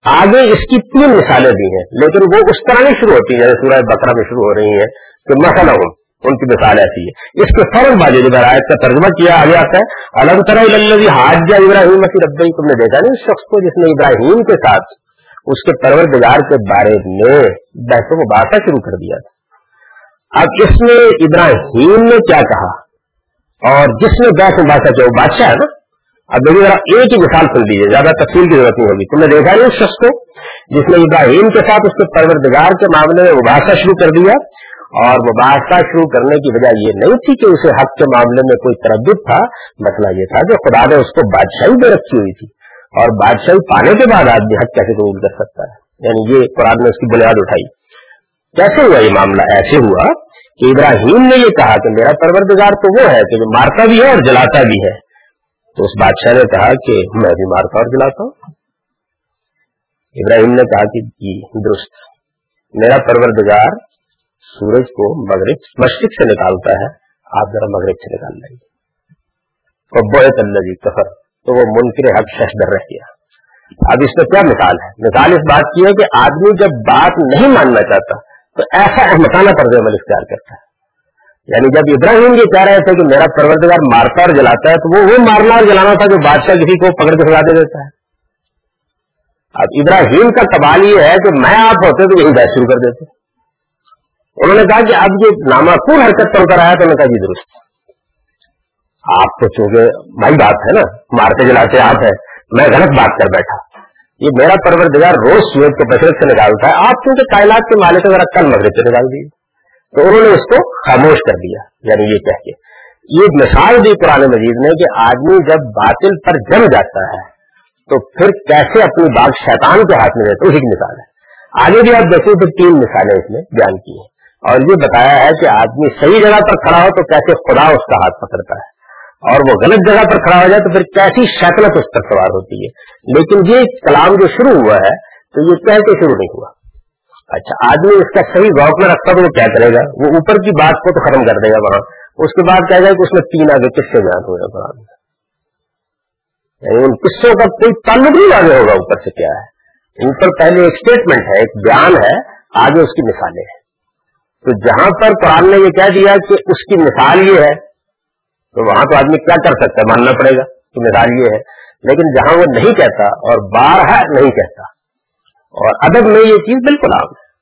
آگے اس کی تین مثالیں دی ہیں، لیکن وہ اس طرح نہیں شروع ہوتی ہے جیسے سورہ بکرا میں شروع ہو رہی ہیں کہ مسئلہ ہوں ان کی مثال ایسی ہے۔ اس کے فوراً بازی جب آیت کا ترجمہ کیا، آگے آتا ہے الگ طرح حاج ابراہیم وسیع ربئی تم نے دیکھا نہیں، اس شخص کو جس نے ابراہیم کے ساتھ اس کے پرور کے بارے میں بحثوں کو باسا شروع کر دیا تھا۔ اب اس میں ابراہیم نے کیا کہا؟ اور جس نے بحث باسا کیا وہ بادشاہ ہے نا، اب دیکھیے ذرا ایک ہی مثال سن لیجیے زیادہ تفصیل کی ضرورت نہیں ہوگی۔ تم نے دیکھا نہیں اس شخص کو؟ جس نے ابراہیم کے ساتھ اس کے پروردگار کے معاملے میں مباحثہ شروع کر دیا اور مباحثہ شروع کرنے کی وجہ یہ نہیں تھی کہ اسے حق کے معاملے میں کوئی تردد تھا، مسئلہ یہ تھا کہ خدا نے اس کو بادشاہی میں رکھی ہوئی تھی اور بادشاہی پانے کے بعد آدمی حق کیسے قبول کر سکتا ہے؟ یعنی یہ قرآن نے اس کی بنیاد اٹھائی۔ کیسے ہوا یہ معاملہ؟ ایسے ہوا کہ ابراہیم نے یہ کہا کہ میرا پروردگار تو وہ ہے کہ جو مارتا بھی ہے اور جلاتا بھی ہے۔ تو اس بادشاہ نے کہا کہ میں بھی مارتا اور جلاتا ہوں۔ ابراہیم نے کہا کہ جی درست۔ میرا پروردگار سورج کو مغرب مشرق سے نکالتا ہے، آپ ذرا مغرب سے نکال لیں گے۔ اور بہت اللہ جی کفر، تو وہ منکر حق شہدر رہ گیا۔ اب اس میں کیا مثال ہے؟ مثال اس بات کی ہے کہ آدمی جب بات نہیں ماننا چاہتا، تو ایسا احمقانہ طرز عمل اختیار کرتا ہے۔ یعنی جب ابراہیم یہ کہہ رہے تھے کہ میرا پروردگار مارتا اور جلاتا ہے، تو وہ وہ مارنا اور جلانا تھا جو بادشاہ کسی کو پکڑ کے سزا دے دیتا ہے۔ اب ابراہیم کا سوال یہ ہے کہ میں آپ ہوتے تو یہی بحث شروع کر دیتے۔ انہوں نے کہا کہ اب یہ نامعقول حرکت چل کر آیا تو میں کہا جی درست آپ تو چونکہ بھائی بات ہے نا مارتے جلاتے آپ ہے میں غلط بات کر بیٹھا۔ یہ میرا پروردگار روز سورج کو بشرت سے نکالتا ہے، آپ کیونکہ کائنات کے مالک ذرا کل مغرب سے نکال دیے تو انہوں نے اس کو خاموش کر دیا یعنی یہ کہہ کے۔ یہ مثال دی قرآن مجید نے کہ آدمی جب باطل پر جم جاتا ہے، تو پھر کیسے اپنی بات شیطان کے ہاتھ میں رہتے اسی کی مثال ہے۔ آگے بھی آپ دیکھیں تو تین مثالیں اس میں بیان کی ہیں۔ اور یہ بتایا ہے کہ آدمی صحیح جگہ پر کھڑا ہو تو کیسے خدا اس کا ہاتھ پکڑتا ہے؟ اور وہ غلط جگہ پر کھڑا ہو جائے تو پھر کیسی شکلت اس پر سوار ہوتی ہے؟ لیکن یہ کلام جو شروع ہوا ہے، تو یہ کہہ کے شروع نہیں ہوا۔ اچھا آدمی اس کا صحیح ذوق میں رکھتا تو وہ کیا کرے گا؟ وہ اوپر کی بات کو تو ختم کر دے گا وہاں۔ اس کے بعد کہہ گا کہ اس میں تین آگے قصے بیان ہوئے قرآن یعنی ان قصوں کا کوئی تعلق نہیں آگے ہوگا اوپر سے کیا ہے۔ اوپر پہلے ایک اسٹیٹمنٹ ہے، ایک بیان ہے، آگے اس کی مثالیں ہیں۔ تو جہاں پر قرآن نے یہ کہہ دیا کہ اس کی مثال یہ ہے، تو وہاں تو آدمی کیا کر سکتا ہے؟ ماننا پڑے گا تو مثال یہ ہے۔ لیکن جہاں وہ نہیں کہتا اور بارہ نہیں کہتا۔ اور ادب میں یہ چیز بالکل عام ہے۔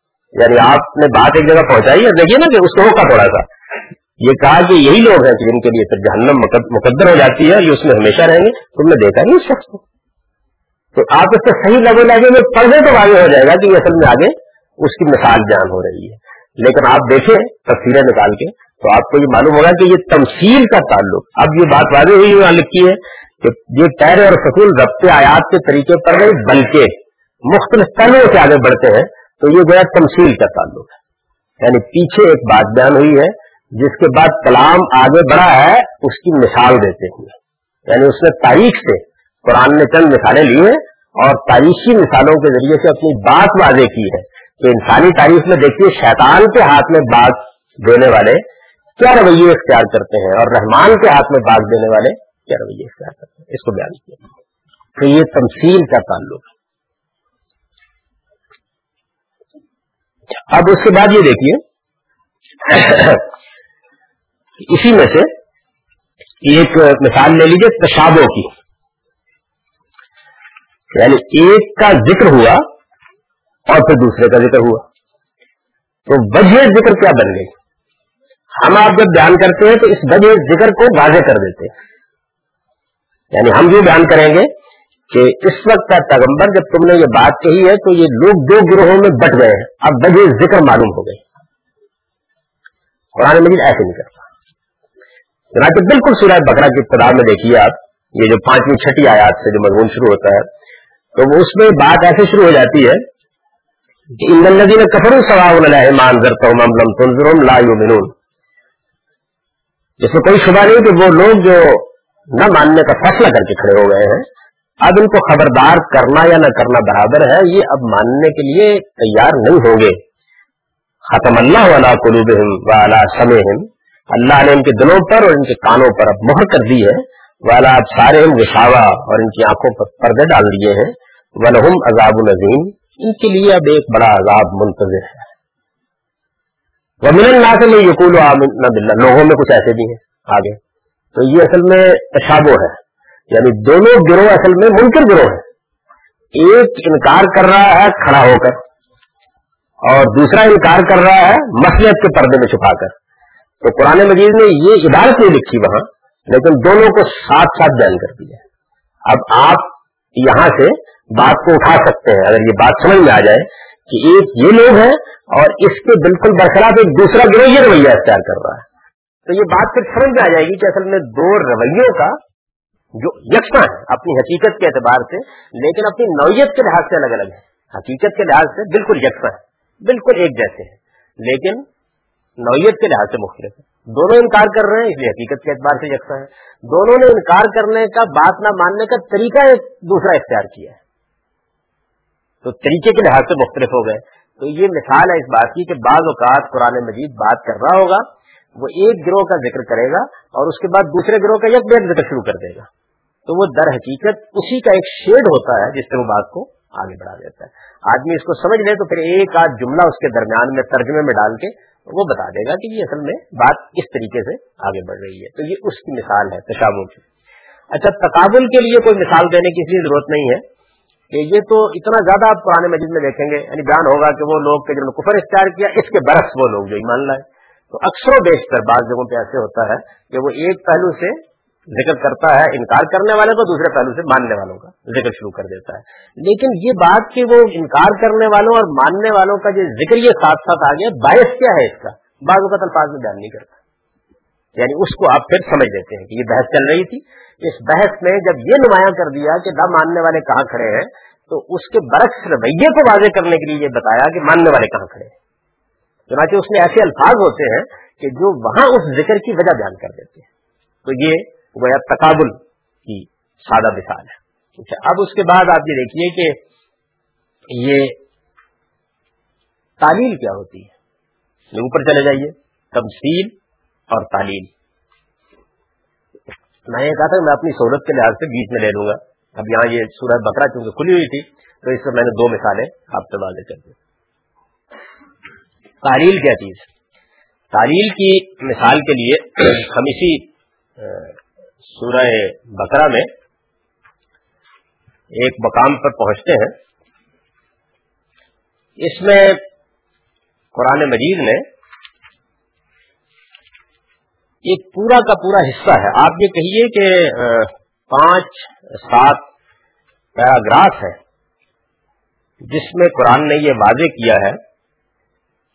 یعنی آپ نے بات ایک جگہ پہنچائی ہے دیکھیے نا کہ اس کو کا تھوڑا سا۔ یہ کہا کہ یہی لوگ ہیں کہ جن کے لیے پھر جہنم مقدر ہو جاتی ہے، یہ اس میں ہمیشہ رہیں گے۔ تم نے دیکھا نہیں اس شخص کو۔ تو آپ اس سے صحیح لگے لگے میں پڑھنے تو آگے ہو جائے گا کہ یہ اصل میں آگے اس کی مثال جان ہو رہی ہے۔ لیکن آپ دیکھیں تصویریں نکال کے تو آپ کو یہ معلوم ہوگا کہ یہ تمثیل کا تعلق اب یہ بات واضح ہوئی یہاں لکھی ہے کہ یہ پیر اور سکول ربط آیات کے طریقے پر نہیں، بلکہ مختلف پہلو سے آگے بڑھتے ہیں، تو یہ جو ہے تمثیل کا تعلق ہے۔ یعنی پیچھے ایک بات بیان ہوئی ہے، جس کے بعد کلام آگے بڑھا ہے، اس کی مثال دیتے ہیں یعنی اس نے تاریخ سے قرآن نے چند مثالیں لی ہیں اور تاریخی مثالوں کے ذریعے سے اپنی بات واضح کی ہے۔ کہ انسانی تاریخ میں دیکھیے، شیطان کے ہاتھ میں بات دینے والے کیا رویے اختیار کرتے ہیں؟ اور رحمان کے ہاتھ میں باغ دینے والے کیا رویے اختیار کرتے ہیں؟ اس کو بیان کیا تو یہ تمثیل کا تعلق اب اس کے بعد یہ دیکھیے۔ اسی میں سے ایک مثال لے لیجیے تشابوں کی۔ یعنی ایک کا ذکر ہوا اور پھر دوسرے کا ذکر ہوا۔ تو وجہ ذکر کیا بن گئی؟ ہم آپ جب بیان کرتے ہیں تو اس وجہ ذکر کو واضح کر دیتے ہیں۔ یعنی ہم یہ بیان کریں گے کہ اس وقت کا پیغمبر جب تم نے یہ بات کہی ہے تو یہ لوگ دو گروہوں میں بٹ گئے ہیں۔ اب وجہ ذکر معلوم ہو گئے قرآن مجید ایسے نہیں کرتا۔ چنانچہ بالکل سورہ بکرا کی ابتدا میں دیکھیے آپ، یہ جو پانچویں چھٹی آیات سے جو مضمون شروع ہوتا ہے، تو اس میں بات ایسے شروع ہو جاتی ہے کہ ندی نے کفر سواب لا جس میں کوئی شبہ نہیں کہ وہ لوگ جو نہ ماننے کا فیصلہ کر کے کھڑے ہو گئے ہیں، اب ان کو خبردار کرنا یا نہ کرنا برابر ہے، یہ اب ماننے کے لیے تیار نہیں ہوں گے۔ ختم اللہ والا قلوب والا سمے اللہ نے ان کے دلوں پر اور ان کے کانوں پر اب مہر کر دی ہے۔ والا اب سارے وشاوا اور ان کی آنکھوں پر پردے ڈال دیے ہیں۔ ولہم عذاب العظیم ان کے لیے اب ایک بڑا عذاب منتظر ہے۔ وہ ملن سے میں یقول بلّہ لوگوں میں کچھ ایسے بھی ہیں آگے۔ تو یہ اصل میں تشابو ہے۔ یعنی دونوں گروہ اصل میں ممکن گروہ ہیں۔ ایک انکار کر رہا ہے کھڑا ہو کر، اور دوسرا انکار کر رہا ہے مسلط کے پردے میں چھپا کر۔ تو قرآن مجید نے یہ عدالت نہیں لکھی وہاں، لیکن دونوں کو ساتھ ساتھ بیان کر دیا اب آپ یہاں سے بات کو اٹھا سکتے ہیں۔ اگر یہ بات سمجھ میں آ جائے کہ ایک یہ لوگ ہیں اور اس کے بالکل برخلاف ایک دوسرا گروہ یہ رویہ اختیار کر رہا ہے۔ تو یہ بات پھر سمجھ میں آ جائے گی کہ اصل میں دو رویوں کا جو یکساں ہے اپنی حقیقت کے اعتبار سے، لیکن اپنی نوعیت کے لحاظ سے الگ الگ ہے حقیقت کے لحاظ سے بالکل یکساں ہے بالکل ایک جیسے ہیں۔ لیکن نوعیت کے لحاظ سے مختلف ہے دونوں انکار کر رہے ہیں، اس لیے حقیقت کے اعتبار سے یکساں ہے دونوں نے انکار کرنے کا، بات نہ ماننے کا طریقہ ایک دوسرا اختیار کیا ہے۔ تو طریقے کے لحاظ سے مختلف ہو گئے۔ تو یہ مثال ہے اس بات کی کہ بعض اوقات قرآن مجید بات کر رہا ہوگا، وہ ایک گروہ کا ذکر کرے گا اور اس کے بعد دوسرے گروہ کا یک بیک ذکر شروع کر دے گا۔ تو وہ در حقیقت اسی کا ایک شیڈ ہوتا ہے جس سے وہ بات کو آگے بڑھا دیتا ہے۔ آدمی اس کو سمجھ لے تو پھر ایک آدھ جملہ اس کے درمیان میں ترجمے میں ڈال کے وہ بتا دے گا کہ یہ اصل میں بات کس طریقے سے آگے بڑھ رہی ہے۔ تو یہ اس کی مثال ہے تشابوں کی۔ اچھا تقابل کے لیے کوئی مثال دینے کی ضرورت نہیں ہے۔ کہ یہ تو اتنا زیادہ آپ پرانے مجید میں دیکھیں گے یعنی بیان ہوگا کہ وہ لوگ کہ جنہوں نے کفر اختیار کیا، اس کے برس وہ لوگ جو ایمان لائے۔ تو اکثر و بیشتر بعض جگہوں پہ ایسے ہوتا ہے کہ وہ ایک پہلو سے ذکر کرتا ہے، انکار کرنے والے کو، دوسرے پہلو سے ماننے والوں کا ذکر شروع کر دیتا ہے۔ لیکن یہ بات کہ وہ انکار کرنے والوں اور ماننے والوں کا جو ذکر یہ ساتھ ساتھ آ گیا باعث کیا ہے اس کا؟ بعض اوقات الفاظ میں بیان نہیں کرتا۔ یعنی اس کو آپ پھر سمجھ لیتے ہیں کہ یہ بحث چل رہی تھی۔ اس بحث میں جب یہ نمایاں کر دیا کہ نہ ماننے والے کہاں کھڑے ہیں، تو اس کے برعکس رویے کو واضح کرنے کے لیے یہ بتایا کہ ماننے والے کہاں کھڑے ہیں۔ چنانچہ اس میں ایسے الفاظ ہوتے ہیں کہ جو وہاں اس ذکر کی وجہ بیان کر دیتے ہیں۔ تو یہ گویا تقابل کی سادہ مثال ہے۔ اچھا اب اس کے بعد آپ یہ دیکھیے کہ یہ تعلیم کیا ہوتی ہے۔ یعنی اوپر چلے جائیے۔ تمثیل اور تعلیم۔ میں یہ کہا تھا میں اپنی سہولت کے لحاظ سے بیچ میں لے لوں گا۔ اب یہاں یہ سورہ بکرا چونکہ کھلی ہوئی تھی، تو اس سے میں نے دو مثالیں آپ سے واضح کر دی۔ تاریل کیا چیز؟ تاریل کی مثال کے لیے ہم اسی سورہ بکرا میں ایک مقام پر پہنچتے ہیں۔ اس میں قرآن مجید نے ایک پورا کا پورا حصہ ہے۔ آپ یہ کہیے کہ پانچ، سات پیراگراف ہے جس میں قرآن نے یہ واضح کیا ہے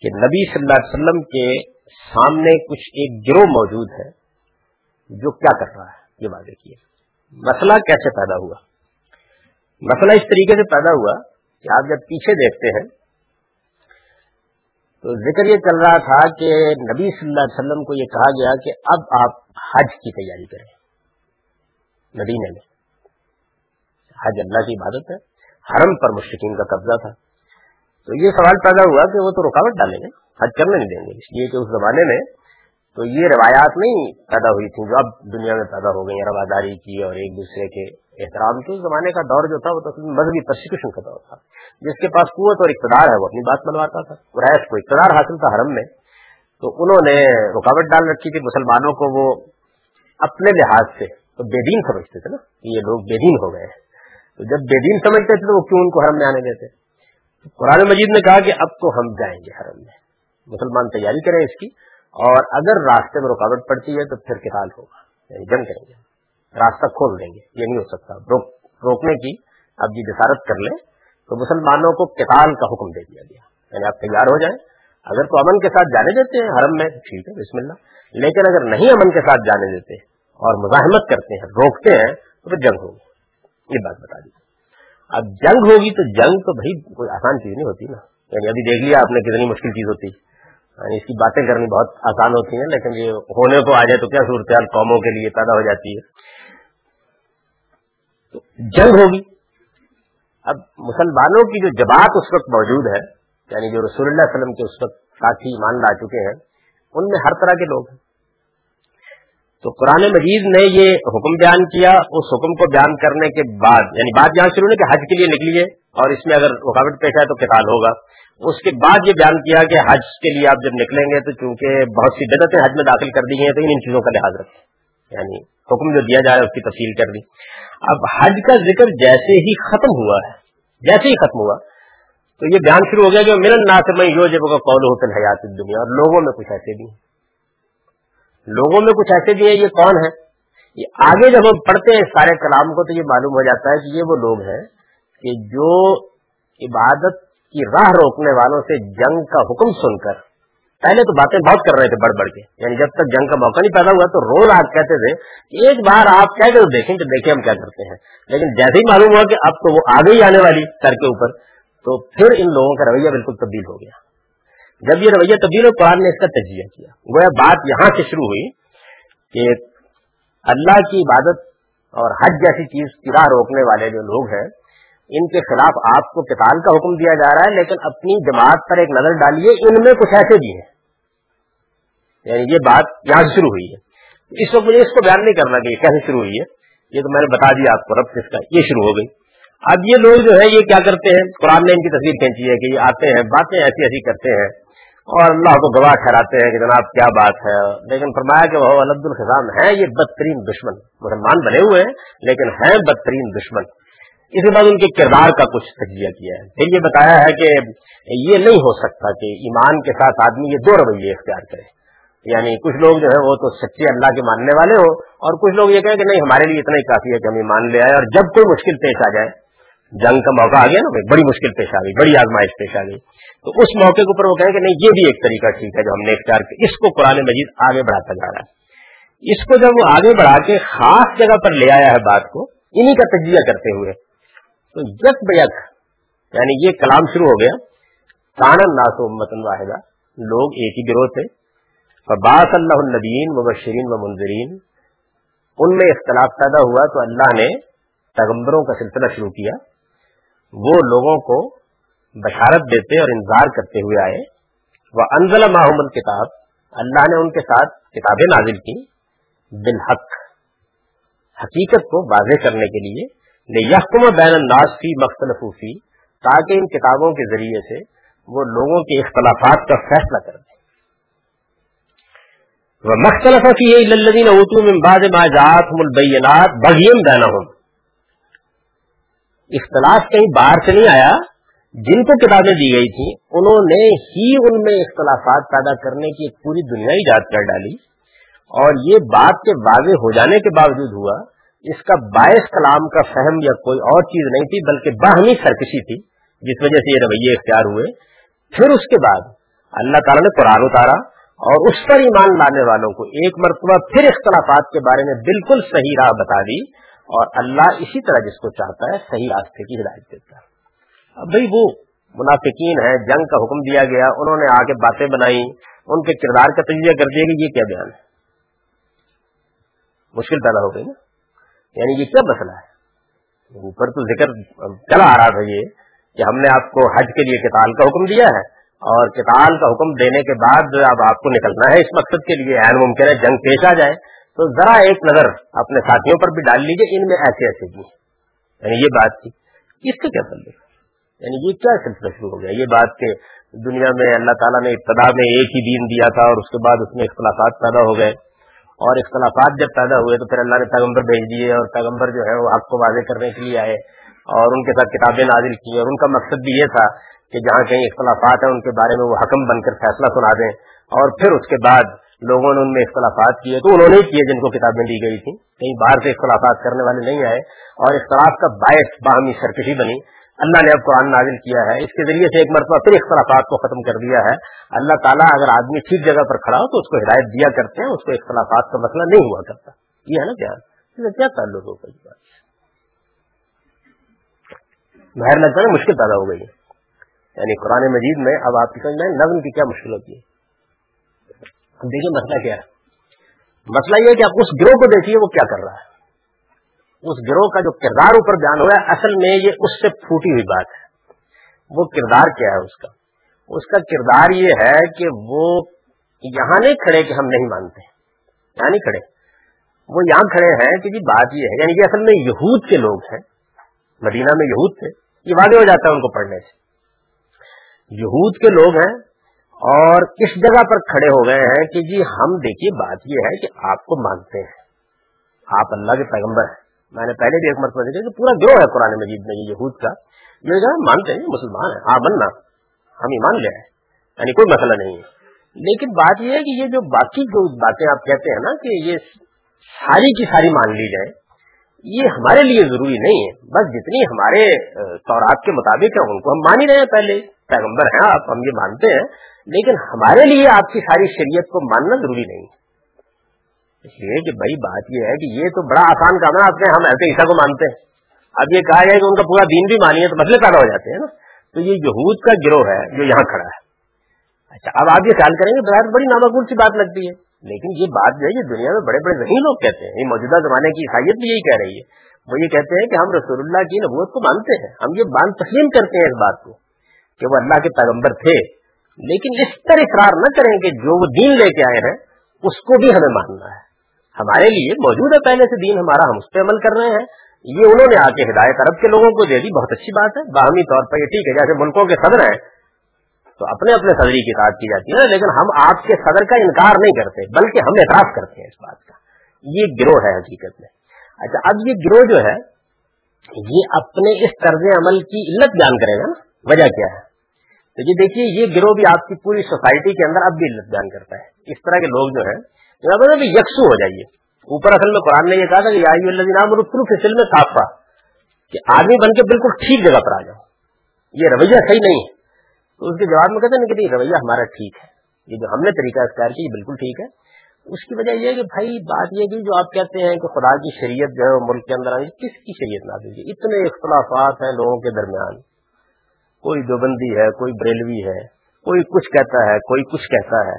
کہ نبی صلی اللہ علیہ وسلم کے سامنے کچھ ایک گروہ موجود ہے جو کیا کر رہا ہے، یہ واضح کیا۔ مسئلہ کیسے پیدا ہوا؟ مسئلہ اس طریقے سے پیدا ہوا کہ آپ جب پیچھے دیکھتے ہیں تو ذکر یہ چل رہا تھا کہ نبی صلی اللہ علیہ وسلم کو یہ کہا گیا کہ اب آپ حج کی تیاری کریں۔ مدینہ میں۔ حج اللہ کی عبادت ہے۔ حرم پر مشرقین کا قبضہ تھا۔ تو یہ سوال پیدا ہوا کہ وہ تو رکاوٹ ڈالیں گے، حج کرنے نہیں دیں گے۔ اس لیے کہ اس زمانے میں تو یہ روایات نہیں پیدا ہوئی تھی جو اب دنیا میں پیدا ہو گئی رواداری کی اور ایک دوسرے کے احترام کے زمانے کا دور جو تھا، وہ تو مذہبی پرسیکیوشن کا دور تھا۔ جس کے پاس قوت اور اقتدار ہے، وہ اپنی بات منواتا تھا۔ قریش کو اقتدار حاصل تھا حرم میں، تو انہوں نے رکاوٹ ڈال رکھی تھی مسلمانوں کو وہ اپنے لحاظ سے تو بے دین سمجھتے تھے نا، کہ یہ لوگ بے دین ہو گئے تو جب بے دین سمجھتے تھے، تو وہ کیوں ان کو حرم میں آنے دیتے؟ قرآن مجید نے کہا کہ اب تو ہم جائیں گے حرم میں۔ مسلمان تیاری کریں اس کی۔ اور اگر راستے میں رکاوٹ پڑتی ہے تو پھر کتال ہوگا یعنی جنگ کریں گے۔ راستہ کھول دیں گے، یہ نہیں ہو سکتا۔ روک، روکنے کی اب یہ جسارت جی کر لیں تو مسلمانوں کو کتال کا حکم دے دیا گیا۔ یعنی آپ تیار ہو جائیں۔ اگر تو امن کے ساتھ جانے دیتے ہیں حرم میں، ٹھیک ہے، بسم اللہ۔ لیکن اگر نہیں امن کے ساتھ جانے دیتے اور مزاحمت کرتے ہیں، روکتے ہیں، تو پھر جنگ ہوگی۔ یہ بات بتا دیجیے اب جنگ ہوگی تو جنگ تو بھائی کوئی آسان چیز نہیں ہوتی نا۔ یعنی ابھی دیکھ لیا آپ نے کتنی مشکل چیز ہوتی۔ یعنی اس کی باتیں کرنی بہت آسان ہوتی ہیں، لیکن یہ ہونے کو آ جائے تو کیا صورتحال قوموں کے لیے پیدا ہو جاتی ہے؟ جنگ ہوگی۔ اب مسلمانوں کی جو جماعت اس وقت موجود ہے یعنی جو رسول اللہ علیہ وسلم کے اس وقت ساتھی ایمان لا چکے ہیں، ان میں ہر طرح کے لوگ ہیں۔ تو قرآن مجید نے یہ حکم بیان کیا، اس حکم کو بیان کرنے کے بعد یعنی بات یہاں شروع کہ حج کے لیے نکلیے، اور اس میں اگر رکاوٹ پیش آئے تو کتال ہوگا۔ اس کے بعد یہ بیان کیا کہ حج کے لیے آپ جب نکلیں گے تو چونکہ بہت سی بدتیں حج میں داخل کر دی ہیں، تو ان چیزوں کا لحاظ رکھیں۔ یعنی حکم جو دیا جا رہا ہے، اس کی تفصیل کر دی۔ اب حج کا ذکر جیسے ہی ختم ہوا ہے، جیسے ہی ختم ہوا، تو یہ بیان شروع ہو گیا جو ملن نہ سے میں یو جب کا قول ہوتا ہے حیات دنیا اور لوگوں میں کچھ ایسے بھی ہیں۔ لوگوں میں کچھ ایسے بھی ہیں، یہ کون ہے یہ آگے جب ہم پڑھتے ہیں سارے کلام کو تو یہ معلوم ہو جاتا ہے کہ یہ وہ لوگ ہیں کہ جو عبادت کی راہ روکنے والوں سے جنگ کا حکم سن کر، پہلے تو باتیں بہت کر رہے تھے بڑھ بڑھ کے یعنی جب تک جنگ کا موقع نہیں پیدا ہوا تو روز آپ کہتے تھے کہ ایک بار آپ کہہ کر دیکھیں تو دیکھیں ہم کیا کرتے ہیں۔ لیکن جیسے ہی معلوم ہوا کہ اب تو وہ آگے ہی آنے والی سر کے اوپر، تو پھر ان لوگوں کا رویہ بالکل تبدیل ہو گیا۔ جب یہ رویہ تبدیل ہو قرآن نے اس کا تجزیہ کیا۔ گویا بات یہاں سے شروع ہوئی کہ اللہ کی عبادت اور حج جیسی چیز کی راہ روکنے والے جو لوگ ہیں، ان کے خلاف آپ کو کتاب کا حکم دیا جا رہا ہے، لیکن اپنی جماعت پر ایک نظر ڈالیے، ان میں کچھ ایسے بھی ہیں۔ یعنی یہ بات یہاں سے شروع ہوئی ہے۔ اس وقت مجھے اس کو بیان نہیں کرنا کہ یہ کیسے شروع ہوئی ہے۔ یہ تو میں نے بتا دیا آپ کو، رب کس کا یہ شروع ہو گئی۔ اب یہ لوگ جو ہے یہ کیا کرتے ہیں؟ قرآن نے ان کی تصویر کھینچی ہے کہ یہ آتے ہیں، باتیں ایسی ایسی کرتے ہیں۔ اور اللہ کو گواہ ٹھہراتے ہیں کہ جناب کیا بات ہے۔ لیکن فرمایا کہ وہ الد الخام ہے یہ بدترین دشمن۔ مسلمان بنے ہوئے ہیں، لیکن ہیں بدترین دشمن۔ اس کے بعد ان کے کردار کا کچھ تجزیہ کیا ہے۔ پھر یہ بتایا ہے کہ یہ نہیں ہو سکتا کہ ایمان کے ساتھ آدمی یہ دو رویے اختیار کرے۔ یعنی کچھ لوگ جو ہے وہ تو سچے اللہ کے ماننے والے ہو اور کچھ لوگ یہ کہیں کہ نہیں، ہمارے لیے اتنا ہی کافی ہے کہ ہم ایمان لے آئے اور جب کوئی مشکل پیش آ جائے جنگ کا موقع آ گیا نا، بڑی مشکل پیش آ گئی، بڑی آزمائش پیش آ گئی۔ تو اس موقع کے اوپر وہ کہیں کہ نہیں، یہ بھی ایک طریقہ ٹھیک ہے جو ہم نے اختیار کیا، اس کو قرآن مجید آگے بڑھاتا جا رہا ہے۔ اس کو جب وہ آگے بڑھا کے خاص جگہ پر لے آیا ہے بات کو، انہی کا تجزیہ کرتے ہوئے، تو یک بیک یعنی یہ کلام شروع ہو گیا تانن ناس امتن واحدہ، لوگ ایک ہی گروہ تھے۔ باس اللہ النبین مبشرین و منظرین ان میں اختلاف پیدا ہوا تو اللہ نے پیغمبروں کا سلسلہ شروع کیا۔ وہ لوگوں کو بشارت دیتے اور انتظار کرتے ہوئے آئے۔ وہ انزل محمد کتاب اللہ نے ان کے ساتھ کتابیں نازل کی بالحق، حقیقت کو واضح کرنے کے لیے۔ یحکم بین الناس فی مختلف تاکہ ان کتابوں کے ذریعے سے وہ لوگوں کے اختلافات کا فیصلہ کر دیں۔ وہ مختلف کی الدین اوتو میں بعد ما جات البینات بغیم بینہم اختلاف کہیں باہر سے نہیں آیا، جن کو کتابیں دی گئی تھی انہوں نے ہی ان میں اختلافات پیدا کرنے کی ایک پوری دنیا ایجاد کر ڈالی۔ اور یہ بات کے واضح ہو جانے کے باوجود ہوا، اس کا باعث کلام کا فہم یا کوئی اور چیز نہیں تھی، بلکہ باہمی سرکشی تھی، جس وجہ سے یہ رویے اختیار ہوئے۔ پھر اس کے بعد اللہ تعالیٰ نے قرآن اتارا اور اس پر ایمان لانے والوں کو ایک مرتبہ پھر اختلافات کے بارے میں بالکل صحیح راہ بتا دی۔ اور اللہ اسی طرح جس کو چاہتا ہے صحیح راستے کی ہدایت دیتا ہے۔ اب بھائی وہ منافقین ہے جنگ کا حکم دیا گیا، انہوں نے آ کے باتیں بنائی ان کے کردار کا تجزیہ کر دیا کہ یہ کیا بیان ہے۔ مشکل پیدا ہو گئی نا۔ یعنی یہ کیا مسئلہ ہے؟ اوپر تو ذکر چلا آ رہا تھا یہ کہ ہم نے آپ کو حج کے لیے کتال کا حکم دیا ہے اور کتال کا حکم دینے کے بعد اب آپ کو نکلنا ہے اس مقصد کے لیے ممکن ہے جنگ پیش آ جائے۔ تو ذرا ایک نظر اپنے ساتھیوں پر بھی ڈال لیجیے ان میں ایسے ایسے بھی۔ یعنی یہ بات تھی۔ اس سے کیا تعلق؟ یعنی یہ کیا سلسلہ شروع ہو گیا؟ یہ بات کہ دنیا میں اللہ تعالیٰ نے ابتدا میں ایک ہی دین دیا تھا اور اس کے بعد اس میں اختلافات پیدا ہو گئے۔ اور اختلافات جب پیدا ہوئے تو پھر اللہ نے پیغمبر بھیج دیے اور پیغمبر جو ہے وہ آپ کو واضح کرنے کے لیے آئے اور ان کے ساتھ کتابیں نازل کی۔ اور ان کا مقصد بھی یہ تھا کہ جہاں کہیں اختلافات ہیں ان کے بارے میں وہ حکم بن کر فیصلہ سنا دیں۔ اور پھر اس کے بعد لوگوں نے ان میں اختلافات کیے تو انہوں نے ہی کیے جن کو کتابیں دی گئی تھی۔ کہیں باہر سے اختلافات کرنے والے نہیں آئے اور اختلاف کا باعث باہمی سرکشی بنی۔ اللہ نے اب قرآن نازل کیا ہے۔ اس کے ذریعے سے ایک مرتبہ پھر اختلافات کو ختم کر دیا ہے۔ اللہ تعالیٰ اگر آدمی ٹھیک جگہ پر کھڑا ہو تو اس کو ہدایت دیا کرتے ہیں، اس کو اختلافات کا مسئلہ نہیں ہوا کرتا۔ یہ ہے نا کیا کیا تعلق ہوگا اس بات باہر لگتا ہے مشکل پیدا ہو گئی یعنی قرآن مجید میں اب آپ کی سمجھ نظم کی کیا مشکل ہوتی ہے؟ دیکھیے مسئلہ کیا ہے۔ مسئلہ یہ کہ آپ اس گروہ کو دیکھیے وہ کیا کر رہا ہے۔ اس گروہ کا جو کردار اوپر بیان ہوا ہے، اصل میں یہ اس سے پھوٹی ہوئی بات ہے۔ وہ کردار کیا ہے اس کا؟ اس کا کردار یہ ہے کہ وہ یہاں نہیں کھڑے کہ ہم نہیں مانتے۔ یہاں نہیں کھڑے۔ وہ یہاں کھڑے ہیں کہ جی بات یہ ہے یعنی کہ اصل میں یہود کے لوگ ہیں۔ مدینہ میں یہود تھے۔ یہ واضح ہو جاتا ہے ان کو پڑھنے سے۔ یہود کے لوگ ہیں اور اس جگہ پر کھڑے ہو گئے ہیں کہ جی ہم دیکھیے بات یہ ہے کہ آپ کو مانتے ہیں۔ آپ اللہ کے پیغمبر ہیں۔ میں نے پہلے بھی ایک مرتبہ دیکھا کہ پورا گروہ ہے قرآن مجید میں، یہ یہود کا۔ یہ مانتے ہیں مسلمان ہیں۔ ہاں بننا ہم ایمان لے آئے یعنی کوئی مسئلہ نہیں ہے۔ لیکن بات یہ ہے کہ یہ جو باقی جو باتیں آپ کہتے ہیں نا کہ یہ ساری کی ساری مان لی جائے، یہ ہمارے لیے ضروری نہیں ہے۔ بس جتنی ہمارے سورات کے مطابق ہے، ان کو ہم مان ہی رہے ہیں پہلے۔ پیغمبر ہیں، آپ ہم یہ مانتے ہیں، لیکن ہمارے لیے آپ کی ساری شریعت کو ماننا ضروری نہیں۔ اس لیے کہ بھائی بات یہ ہے کہ یہ تو بڑا آسان کام ہے، آپ کے ہم ایسے عیسا کو مانتے ہیں۔ اب یہ کہا جائے کہ ان کا پورا دین بھی مانیے تو مسئلے پیدا ہو جاتے ہیں نا۔ تو یہ یہود کا گروہ ہے جو یہاں کھڑا ہے۔ اچھا اب آپ یہ خیال کریں گے بغیر بڑی نامقول سی بات لگتی ہے۔ لیکن یہ بات جو ہے یہ دنیا میں بڑے بڑے ذہین لوگ کہتے ہیں، یہ موجودہ زمانے کی عیسائیت بھی یہی کہہ رہی ہے۔ وہ یہ کہتے ہیں کہ ہم رسول اللہ کی نبوت کو مانتے ہیں۔ ہم یہ بات تسلیم کرتے ہیں اس بات کو۔ کہ وہ اللہ کے پیغمبر تھے۔ لیکن اس پر اقرار نہ کریں کہ جو وہ دین لے کے آئے ہیں، اس کو بھی ہمیں ماننا ہے۔ ہمارے لیے موجود ہے پہلے سے دین، ہمارا ہم اس پہ عمل کر رہے ہیں۔ یہ انہوں نے آ کے ہدایت عرب کے لوگوں کو دے دی، بہت اچھی بات ہے۔ باہمی طور پر یہ ٹھیک ہے، جیسے ملکوں کے صدر ہیں، تو اپنے اپنے صدری کی بات کی جاتی ہے۔ لیکن ہم آپ کے صدر کا انکار نہیں کرتے، بلکہ ہم اعتراف کرتے ہیں اس بات کا۔ یہ گروہ ہے حقیقت میں۔ اچھا اب یہ گروہ جو ہے، یہ اپنے اس طرز عمل کی علت بیان کرے گا نا۔ وجہ کیا ہے؟ تو یہ دیکھیے، یہ گروہ بھی آپ کی پوری سوسائٹی کے اندر اب بھی علت بیان کرتا ہے۔ اس طرح کے لوگ جو ہیں یکسو ہو جائیے۔ اوپر اصل میں قرآن نے یہ کہا تھا کہ فصل میں صاف کہ آدمی بن کے بالکل ٹھیک جگہ پر آ جاؤ۔ یہ رویہ صحیح نہیں ہے۔ تو اس کے جواب میں کہتے ہیں کہ رویہ ہمارا ٹھیک ہے۔ یہ جو ہم نے طریقہ اختیار کیا، یہ بالکل ٹھیک ہے۔ اس کی وجہ یہ ہے کہ بھائی، بات یہ کہ جو آپ کہتے ہیں کہ خدا کی شریعت جو ہے ملک کے اندر آئی کس کی شریعت نہ دیجیے اتنے اختلافات ہیں لوگوں کے درمیان۔ کوئی دوبندی ہے، کوئی بریلوی ہے، کوئی کچھ کہتا ہے، کوئی کچھ کہتا ہے۔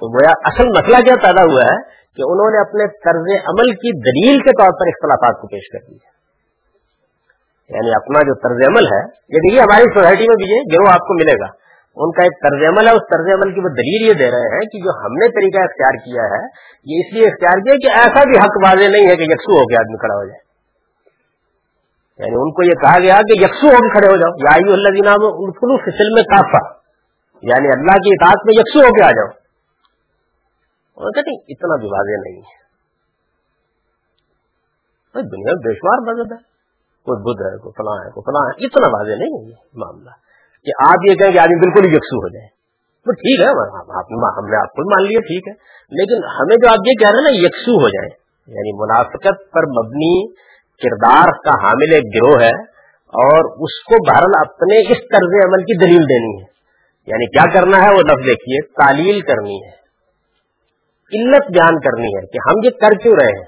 تو گویا اصل مسئلہ کیا پیدا ہوا ہے کہ انہوں نے اپنے طرز عمل کی دلیل کے طور پر اختلافات کو پیش کر دیا۔ یعنی اپنا جو طرز عمل ہے، یہ دیکھیے ہماری سوسائٹی میں بھی یہ گروہ آپ کو ملے گا۔ ان کا ایک طرز عمل ہے، اس طرز عمل کی وہ دلیل یہ دے رہے ہیں کہ جو ہم نے طریقہ اختیار کیا ہے، یہ اس لیے اختیار کیا کہ ایسا بھی حق واضح نہیں ہے کہ یکسو ہو کے آدمی کھڑا ہو جائے۔ یعنی ان کو یہ کہا گیا کہ یکسو ہو کے کھڑے ہو جاؤ، یا اللہ دینا فصل میں کافا یعنی اللہ کی اطاعت میں یکسو ہو کے آ جاؤ۔ کہتے ہیں، اتنا بھی واضح نہیں ہے دنیا میں بےشمار مذہب ہے۔ کوئی بدھ ہے، کوئی فلاں ہے، کوئی فلاں ہے، اتنا واضح نہیں ہے معاملہ۔ کہ آپ یہ کہیں کہ آدمی بالکل ہی یکسو ہو جائے۔ تو ٹھیک ہے، ہم نے آپ کو مان لیا ٹھیک ہے۔ لیکن ہمیں جو آپ یہ کہہ رہے ہیں نا، یکسو ہو جائے۔ یعنی منافقت پر مبنی کردار کا حامل ایک گروہ ہے اور اس کو بہرحال اپنے اس طرز عمل کی دلیل دینی ہے۔ یعنی کیا کرنا ہے وہ لفظ دیکھیے، تعلیل کرنی ہے۔ علت بیان کرنی ہے کہ ہم یہ کر کیوں رہے ہیں۔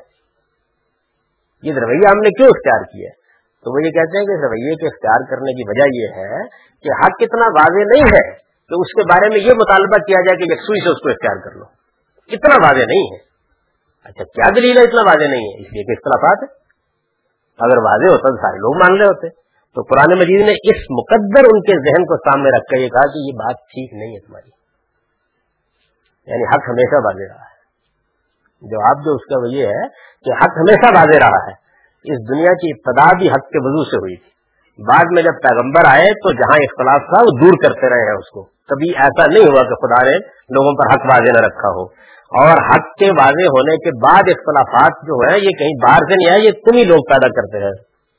یہ رویہ ہم نے کیوں اختیار کیا تو وہ یہ کہتے ہیں کہ رویے کے اختیار کرنے کی وجہ یہ ہے کہ حق کتنا واضح نہیں ہے تو اس کے بارے میں یہ مطالبہ کیا جائے کہ یکسوئی سے اس کو اختیار کر لو۔ اتنا واضح نہیں ہے۔ اچھا کیا دلیل ہے اتنا واضح نہیں ہے؟ اس لیے کہ اختلافات ہے اگر واضح ہوتا تو سارے لوگ مان رہے ہوتے۔ تو قرآن مجید نے اس مقدر ان کے ذہن کو سامنے رکھ کر یہ کہا کہ یہ بات ٹھیک نہیں ہے تمہاری۔ یعنی حق ہمیشہ واضح رہا ہے۔ جواب جو اس کا وہ یہ ہے کہ حق ہمیشہ واضح رہا ہے۔ اس دنیا کی ابتدا بھی حق کے وضو سے ہوئی تھی۔ بعد میں جب پیغمبر آئے تو جہاں اختلاف تھا وہ دور کرتے رہے ہیں اس کو۔ کبھی ایسا نہیں ہوا کہ خدا نے لوگوں پر حق واضح نہ رکھا ہو۔ اور حق کے واضح ہونے کے بعد اختلافات جو ہے یہ کہیں باہر سے نہیں آئے، یہ تم ہی لوگ پیدا کرتے ہیں،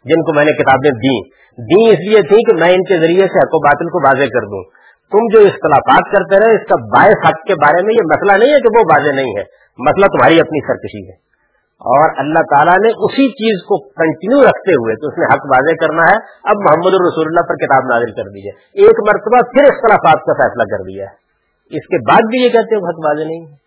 جن کو میں نے کتابیں دی دی اس لیے تھی کہ میں ان کے ذریعے سے حق و باطل کو واضح کر دوں۔ تم جو اختلافات کرتے رہے، اس کا باعث حق کے بارے میں یہ مسئلہ نہیں ہے کہ وہ واضح نہیں ہے۔ مسئلہ تمہاری اپنی سرکشی ہے۔ اور اللہ تعالیٰ نے اسی چیز کو کنٹینیو رکھتے ہوئے، تو اس نے حق واضح کرنا ہے۔ اب محمد الرسول اللہ پر کتاب نازل کر دی ہے۔ ایک مرتبہ پھر اختلافات کا فیصلہ کر دیا ہے۔ اس کے بعد بھی یہ کہتے ہیں حق واضح نہیں ہے۔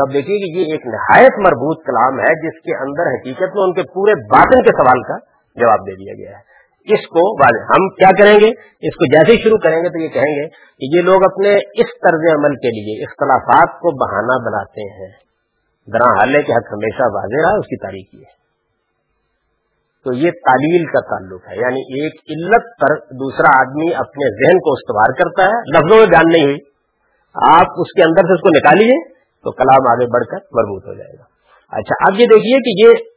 تو اب دیکھیے کہ یہ ایک نہایت مربوط کلام ہے جس کے اندر حقیقت میں ان کے پورے باطن کے سوال کا جواب دے دیا گیا ہے۔ اس کو ہم کیا کریں گے؟ اس کو جیسے ہی شروع کریں گے تو یہ کہیں گے کہ یہ لوگ اپنے اس طرز عمل کے لیے اختلافات کو بہانہ بناتے ہیں۔ درا حال ہے کہ حق ہمیشہ واضح رہا اس کی تاریخی ہے۔ تو یہ تعلیل کا تعلق ہے یعنی ایک علت پر دوسرا آدمی اپنے ذہن کو استوار کرتا ہے، لفظوں میں بیان نہیں ہوئی۔ آپ اس کے اندر سے اس کو نکالیے۔ تو کلام آگے بڑھ کر مربوط ہو جائے گا۔ اچھا اب یہ دیکھیے کہ یہ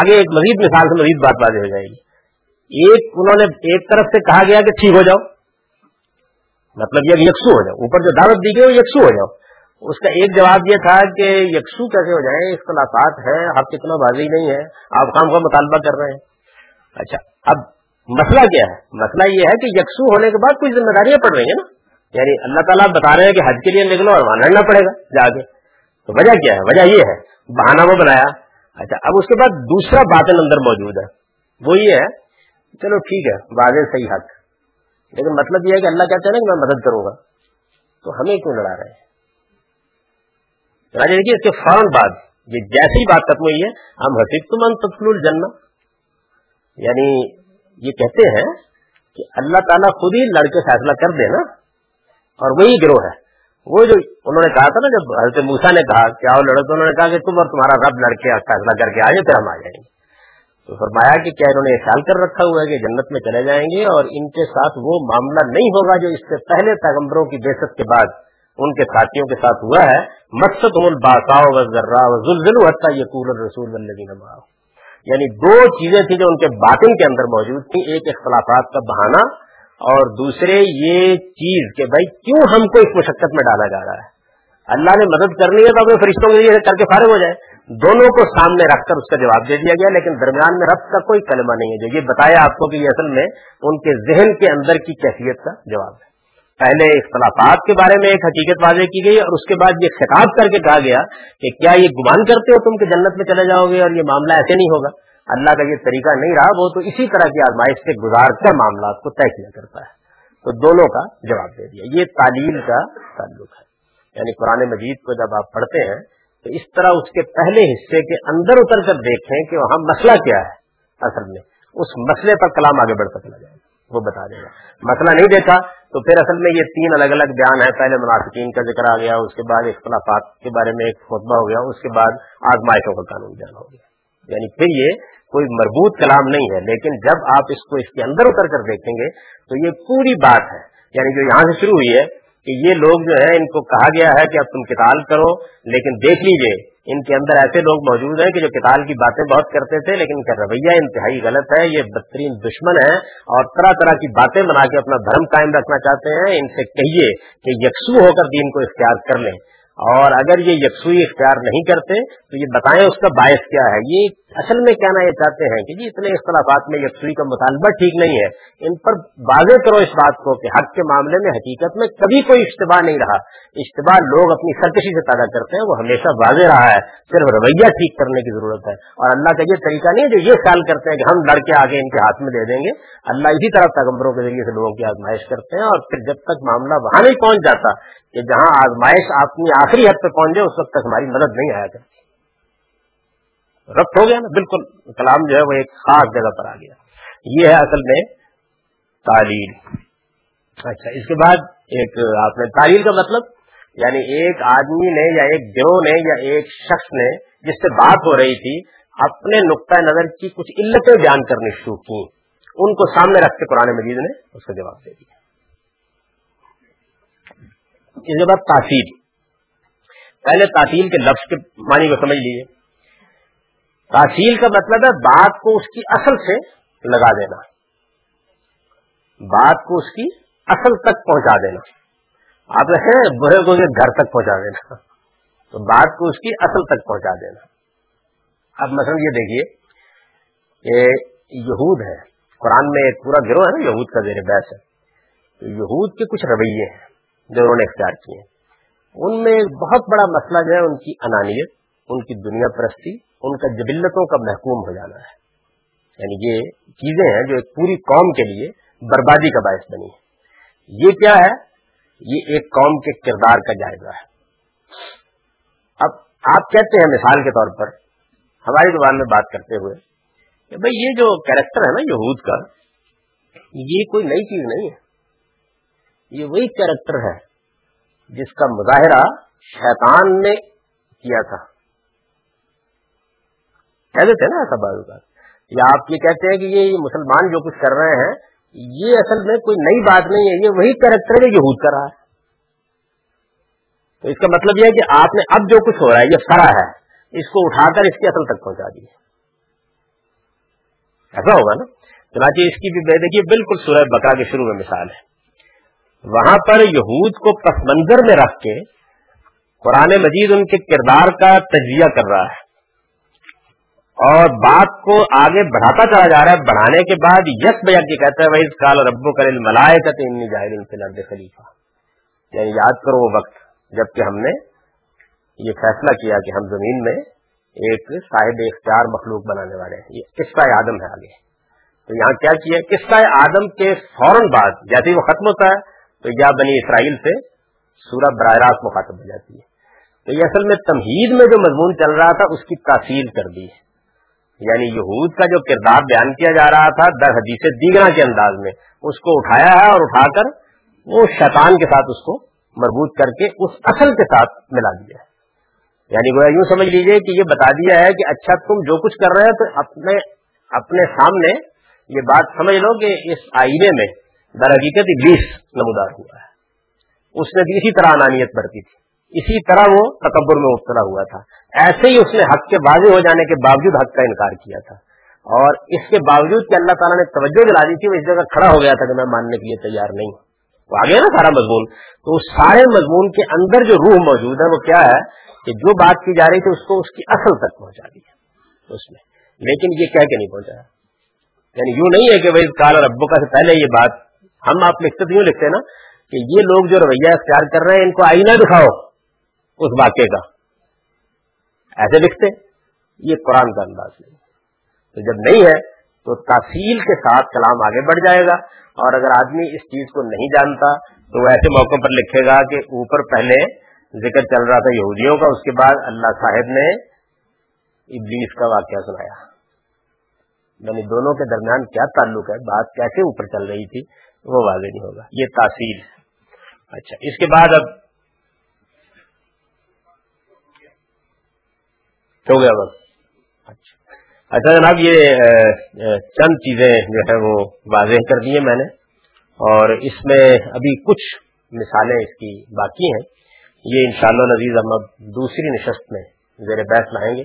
آگے ایک مزید مثال سے مزید بات واضح ہو جائے گی۔ ایک انہوں نے ایک طرف سے کہا گیا کہ ٹھیک ہو جاؤ۔ مطلب یہ یکسو ہو جاؤ۔ اوپر جو دعوت دی گئی وہ یکسو ہو جاؤ۔ اس کا ایک جواب یہ تھا کہ یکسو کیسے ہو جائیں اختلافات ہے آپ کتنا بازی نہیں ہے۔ آپ کام کا مطالبہ کر رہے ہیں۔ اچھا اب مسئلہ کیا ہے؟ مسئلہ یہ ہے کہ یکسو ہونے کے بعد کوئی ذمہ داریاں پڑ رہی ہیں نا۔ یعنی اللہ تعالیٰ بتا رہے ہیں کہ حج کے لیے نکلو اور وہاں لڑنا پڑے گا جا کے۔ تو وجہ کیا ہے؟ وجہ یہ ہے بہانا وہ بنایا۔ اچھا اب اس کے بعد دوسرا باطن اندر موجود ہے۔ وہ یہ ہے، چلو ٹھیک ہے، واضح صحیح حق۔ لیکن مطلب یہ ہے کہ اللہ کہتے ہیں نا کہ میں مدد کروں گا۔ تو ہمیں کیوں لڑا رہے ہیں؟ دیکھیے، اس کے فوراً بعد یہ جیسی بات ختم ہوئی ہے، ہم حقیق تم تفل الجنہ۔ یعنی یہ کہتے ہیں کہ اللہ تعالیٰ خود ہی لڑکے فیصلہ کر دے نا۔ اور وہی گروہ ہے۔ وہ جو انہوں نے کہا تھا نا، جب حضرت موسا نے کہا کیا وہ لڑے تو انہوں نے کہا کہ تم اور تمہارا رب لڑکے فیصلہ کر کے آ جائے پھر ہم آ جائیں گے۔ تو فرمایا کہ کیا انہوں نے خیال کر رکھا ہوا ہے کہ جنت میں چلے جائیں گے اور ان کے ساتھ وہ معاملہ نہیں ہوگا جو اس سے پہلے پیغمبروں کی بے کے بعد ان کے ساتھیوں کے ساتھ ہوا ہے۔ مقصد الباسا ذرا زلزل حتہ یقول الرسول اللہ یعنی دو چیزیں تھیں جو ان کے باطن کے اندر موجود تھیں۔ ایک اختلافات کا بہانہ اور دوسرے یہ چیز کہ بھائی کیوں ہم کو اس مشقت میں ڈالا جا رہا ہے؟ اللہ نے مدد کرنی ہے تو اپنے فرشتوں کے لیے کر کے فارغ ہو جائے۔ دونوں کو سامنے رکھ کر اس کا جواب دے دیا گیا، لیکن درمیان میں رب کا کوئی کلمہ نہیں ہے۔ جو یہ بتایا آپ کو کہ یہ اصل میں ان کے ذہن کے اندر کی کیفیت کا جواب ہے۔ پہلے اختلافات کے بارے میں ایک حقیقت واضح کی گئی اور اس کے بعد یہ خطاب کر کے کہا گیا کہ کیا یہ گمان کرتے ہو تم کہ جنت میں چلے جاؤ گے اور یہ معاملہ ایسے نہیں ہوگا؟ اللہ کا یہ طریقہ نہیں رہا، وہ تو اسی طرح کی آزمائش سے گزار کر معاملات کو طے کیا کرتا ہے۔ تو دونوں کا جواب دے دیا۔ یہ تعلیم کا تعلق ہے۔ یعنی قرآن مجید کو جب آپ پڑھتے ہیں، تو اس طرح اس کے پہلے حصے کے اندر اتر کر دیکھیں کہ وہاں مسئلہ کیا ہے اصل میں۔ اس مسئلے پر کلام آگے بڑھتا چلا جائے۔ گا وہ بتا دے گا۔ مسئلہ نہیں دیکھا، تو پھر اصل میں یہ تین الگ الگ بیان ہے پہلے منافقین کا ذکر آ گیا، اس کے بعد اختلافات کے بارے میں ایک خطبہ ہو گیا، اس کے بعد آزمائشوں کا قانون بیان ہو گیا۔ یعنی پھر یہ کوئی مربوط کلام نہیں ہے، لیکن جب آپ اس کو اس کے اندر اتر کر دیکھیں گے تو یہ پوری بات ہے۔ یعنی جو یہاں سے شروع ہوئی ہے کہ یہ لوگ جو ہے ان کو کہا گیا ہے کہ اب تم کتاب کرو، لیکن دیکھ لیجیے، ان کے اندر ایسے لوگ موجود ہیں کہ جو کتاب کی باتیں بہت کرتے تھے، لیکن ان کا رویہ انتہائی غلط ہے۔ یہ بدترین دشمن ہے اور طرح طرح کی باتیں بنا کے اپنا دھرم قائم رکھنا چاہتے ہیں۔ ان سے کہیے کہ یکسو ہو کر دین کو اختیار کر لیں۔ اور اگر یہ یکسوئی اختیار نہیں کرتے تو یہ بتائیں اس کا باعث کیا ہے۔ یہ اصل میں کہنا یہ چاہتے ہیں کہ جی اتنے اختلافات میں یکسوئی کا مطالبہ ٹھیک نہیں ہے۔ ان پر واضح کرو اس بات کو کہ حق کے معاملے میں حقیقت میں کبھی کوئی اشتباہ نہیں رہا۔ اشتباہ لوگ اپنی سرکشی سے پیدا کرتے ہیں، وہ ہمیشہ واضح رہا ہے۔ صرف رویہ ٹھیک کرنے کی ضرورت ہے۔ اور اللہ کا یہ طریقہ نہیں ہے جو یہ خیال کرتے ہیں کہ ہم لڑکے آگے ان کے ہاتھ میں دے دیں گے۔ اللہ اسی طرح پیغمبروں کے ذریعے سے لوگوں کی آزمائش کرتے ہیں اور پھر جب تک معاملہ وہاں نہیں پہنچ جاتا کہ جہاں آزمائش اپنی آخری حد پہ پہنچ جائے، اس وقت تک ہماری مدد نہیں آیا کرتی۔ ربط ہو گیا نا، بالکل۔ کلام جو ہے وہ ایک خاص جگہ پر آ گیا۔ یہ ہے اصل میں تعلیم اچھا اس کے بعد ایک، آپ نے تعلیم کا مطلب یعنی ایک آدمی نے یا ایک گروہ نے یا ایک شخص نے جس سے بات ہو رہی تھی، اپنے نقطۂ نظر کی کچھ علتیں بیان کرنی شروع کی ان کو سامنے رکھ کے قرآن مجید نے اس کا جواب دے دیا۔ اس کے بعد تاثیر۔ پہلے تعطیل کے لفظ کے معنی کو سمجھ لیجیے تاثیل کا مطلب ہے بات کو اس کی اصل سے لگا دینا۔ بات کو اس کی اصل تک پہنچا دینا۔ آپ ہیں برے کو گھر تک پہنچا دینا۔ تو بات کو اس کی اصل تک پہنچا دینا۔ اب مثلا یہ دیکھیے کہ یہود ہے قرآن میں ایک پورا گروہ ہے نا، یہود کا زیر بحث ہے۔ تو یہود کے کچھ رویے ہیں۔ جو انہوں نے اختیار کیے ان میں ایک بہت بڑا مسئلہ جو ہے، ان کی انانیت، ان کی دنیا پرستی، ان کا جبلتوں کا محکوم ہو جانا ہے۔ یعنی یہ چیزیں ہیں جو ایک پوری قوم کے لیے بربادی کا باعث بنی ہے یہ کیا ہے؟ یہ ایک قوم کے کردار کا جائزہ ہے۔ اب آپ کہتے ہیں مثال کے طور پر، ہماری زبان میں بات کرتے ہوئے، کہ بھائی یہ جو کیریکٹر ہے نا یہود کا، یہ کوئی نئی چیز نہیں ہے۔ یہ وہی کیریکٹر ہے جس کا مظاہرہ شیطان نے کیا تھا۔ کہہ دیتے نا ایسا بات یا آپ یہ کہتے ہیں کہ یہ مسلمان جو کچھ کر رہے ہیں، یہ اصل میں کوئی نئی بات نہیں ہے، یہ وہی کریکٹر ہے جو یہود کر رہا ہے۔ تو اس کا مطلب یہ ہے کہ آپ نے اب جو کچھ ہو رہا ہے، یہ سرا ہے، اس کو اٹھا کر اس کی اصل تک پہنچا دی ایسا ہوگا نا؟ چنانچہ اس کی بھی دیکھیے، بالکل سورہ بکرا کے شروع میں مثال ہے۔ وہاں پر یہود کو پس منظر میں رکھ کے قرآن مجید ان کے کردار کا تجزیہ کر رہا ہے۔ اور بات کو آگے بڑھاتا چلا جا رہا ہے۔ بڑھانے کے بعد یس بھیا کی کہتا ہے وہی کال ربو کل ملائے کہتے ان خلیفہ یعنی یاد کرو وہ وقت جبکہ ہم نے یہ فیصلہ کیا کہ ہم زمین میں ایک صاحب اختیار مخلوق بنانے والے ہیں۔ یہ قصہ آدم ہے آگے۔ تو یہاں کیا کیا؟ قصہ آدم کے فوراً بعد، جیسے ہی وہ ختم ہوتا ہے تو یا بنی اسرائیل سے سورہ براہ راست مخاطب ہو جاتی ہے۔ تو یہ اصل میں تمہید میں جو مضمون چل رہا تھا، اس کی تاثیر کر دی۔ ہے یعنی یہود کا جو کردار بیان کیا جا رہا تھا در حدیث دیگرہ کے انداز میں، اس کو اٹھایا ہے اور اٹھا کر وہ شیطان کے ساتھ اس کو مربوط کر کے اس اصل کے ساتھ ملا دیا۔ یعنی وہ یوں سمجھ لیجیے کہ یہ بتا دیا ہے کہ اچھا تم جو کچھ کر رہے ہو تو اپنے اپنے سامنے یہ بات سمجھ لو کہ اس آئینے میں در حقیقت ابلیس نمودار ہوا ہے۔ اس نے بھی اسی طرح انانیت برتی تھی۔ اسی طرح وہ تکبر میں مبتلا ہوا تھا۔ ایسے ہی اس نے حق کے واضح ہو جانے کے باوجود حق کا انکار کیا تھا۔ اور اس کے باوجود کہ اللہ تعالیٰ نے توجہ دلا دی تھی، وہ اس جگہ کھڑا ہو گیا تھا کہ میں ماننے کے لیے تیار نہیں تو آ گیا نا سارا مضمون۔ تو اس سارے مضمون کے اندر جو روح موجود ہے، وہ کیا ہے کہ جو بات کی جا رہی تھی، اس کو اس کی اصل تک پہنچا دیا اس نے لیکن یہ کہہ کے نہیں پہنچایا یعنی یوں نہیں ہے کہ بھائی کال اور ابو کا سے پہلے یہ بات ہم آپ لکھتے تو یوں لکھتے ہیں نا کہ یہ لوگ جو رویہ اختیار کر رہے ہیں، ان کو آئینہ دکھاؤ اس واقعے کا۔ ایسے لکھتے یہ قرآن کا انداز نہیں۔ تو جب نہیں ہے، تو تحصیل کے ساتھ کلام آگے بڑھ جائے گا اور اگر آدمی اس چیز کو نہیں جانتا، تو وہ ایسے موقع پر لکھے گا کہ اوپر پہلے ذکر چل رہا تھا یہودیوں کا، اس کے بعد اللہ صاحب نے ابلیس کا واقعہ سنایا۔ یعنی دونوں کے درمیان کیا تعلق ہے؟ بات کیسے اوپر چل رہی تھی؟ وہ واضح نہیں ہوگا۔ یہ تاثیر۔ ہے اچھا اس کے بعد اب ہو گیا بس۔ اچھا۔ اچھا جناب، یہ چند چیزیں جو ہے وہ واضح کر دی ہیں میں نے۔ اور اس میں ابھی کچھ مثالیں اس کی باقی ہیں۔ یہ انشاءاللہ شاء اللہ ہم اب دوسری نشست میں زیر بحث لائیں گے۔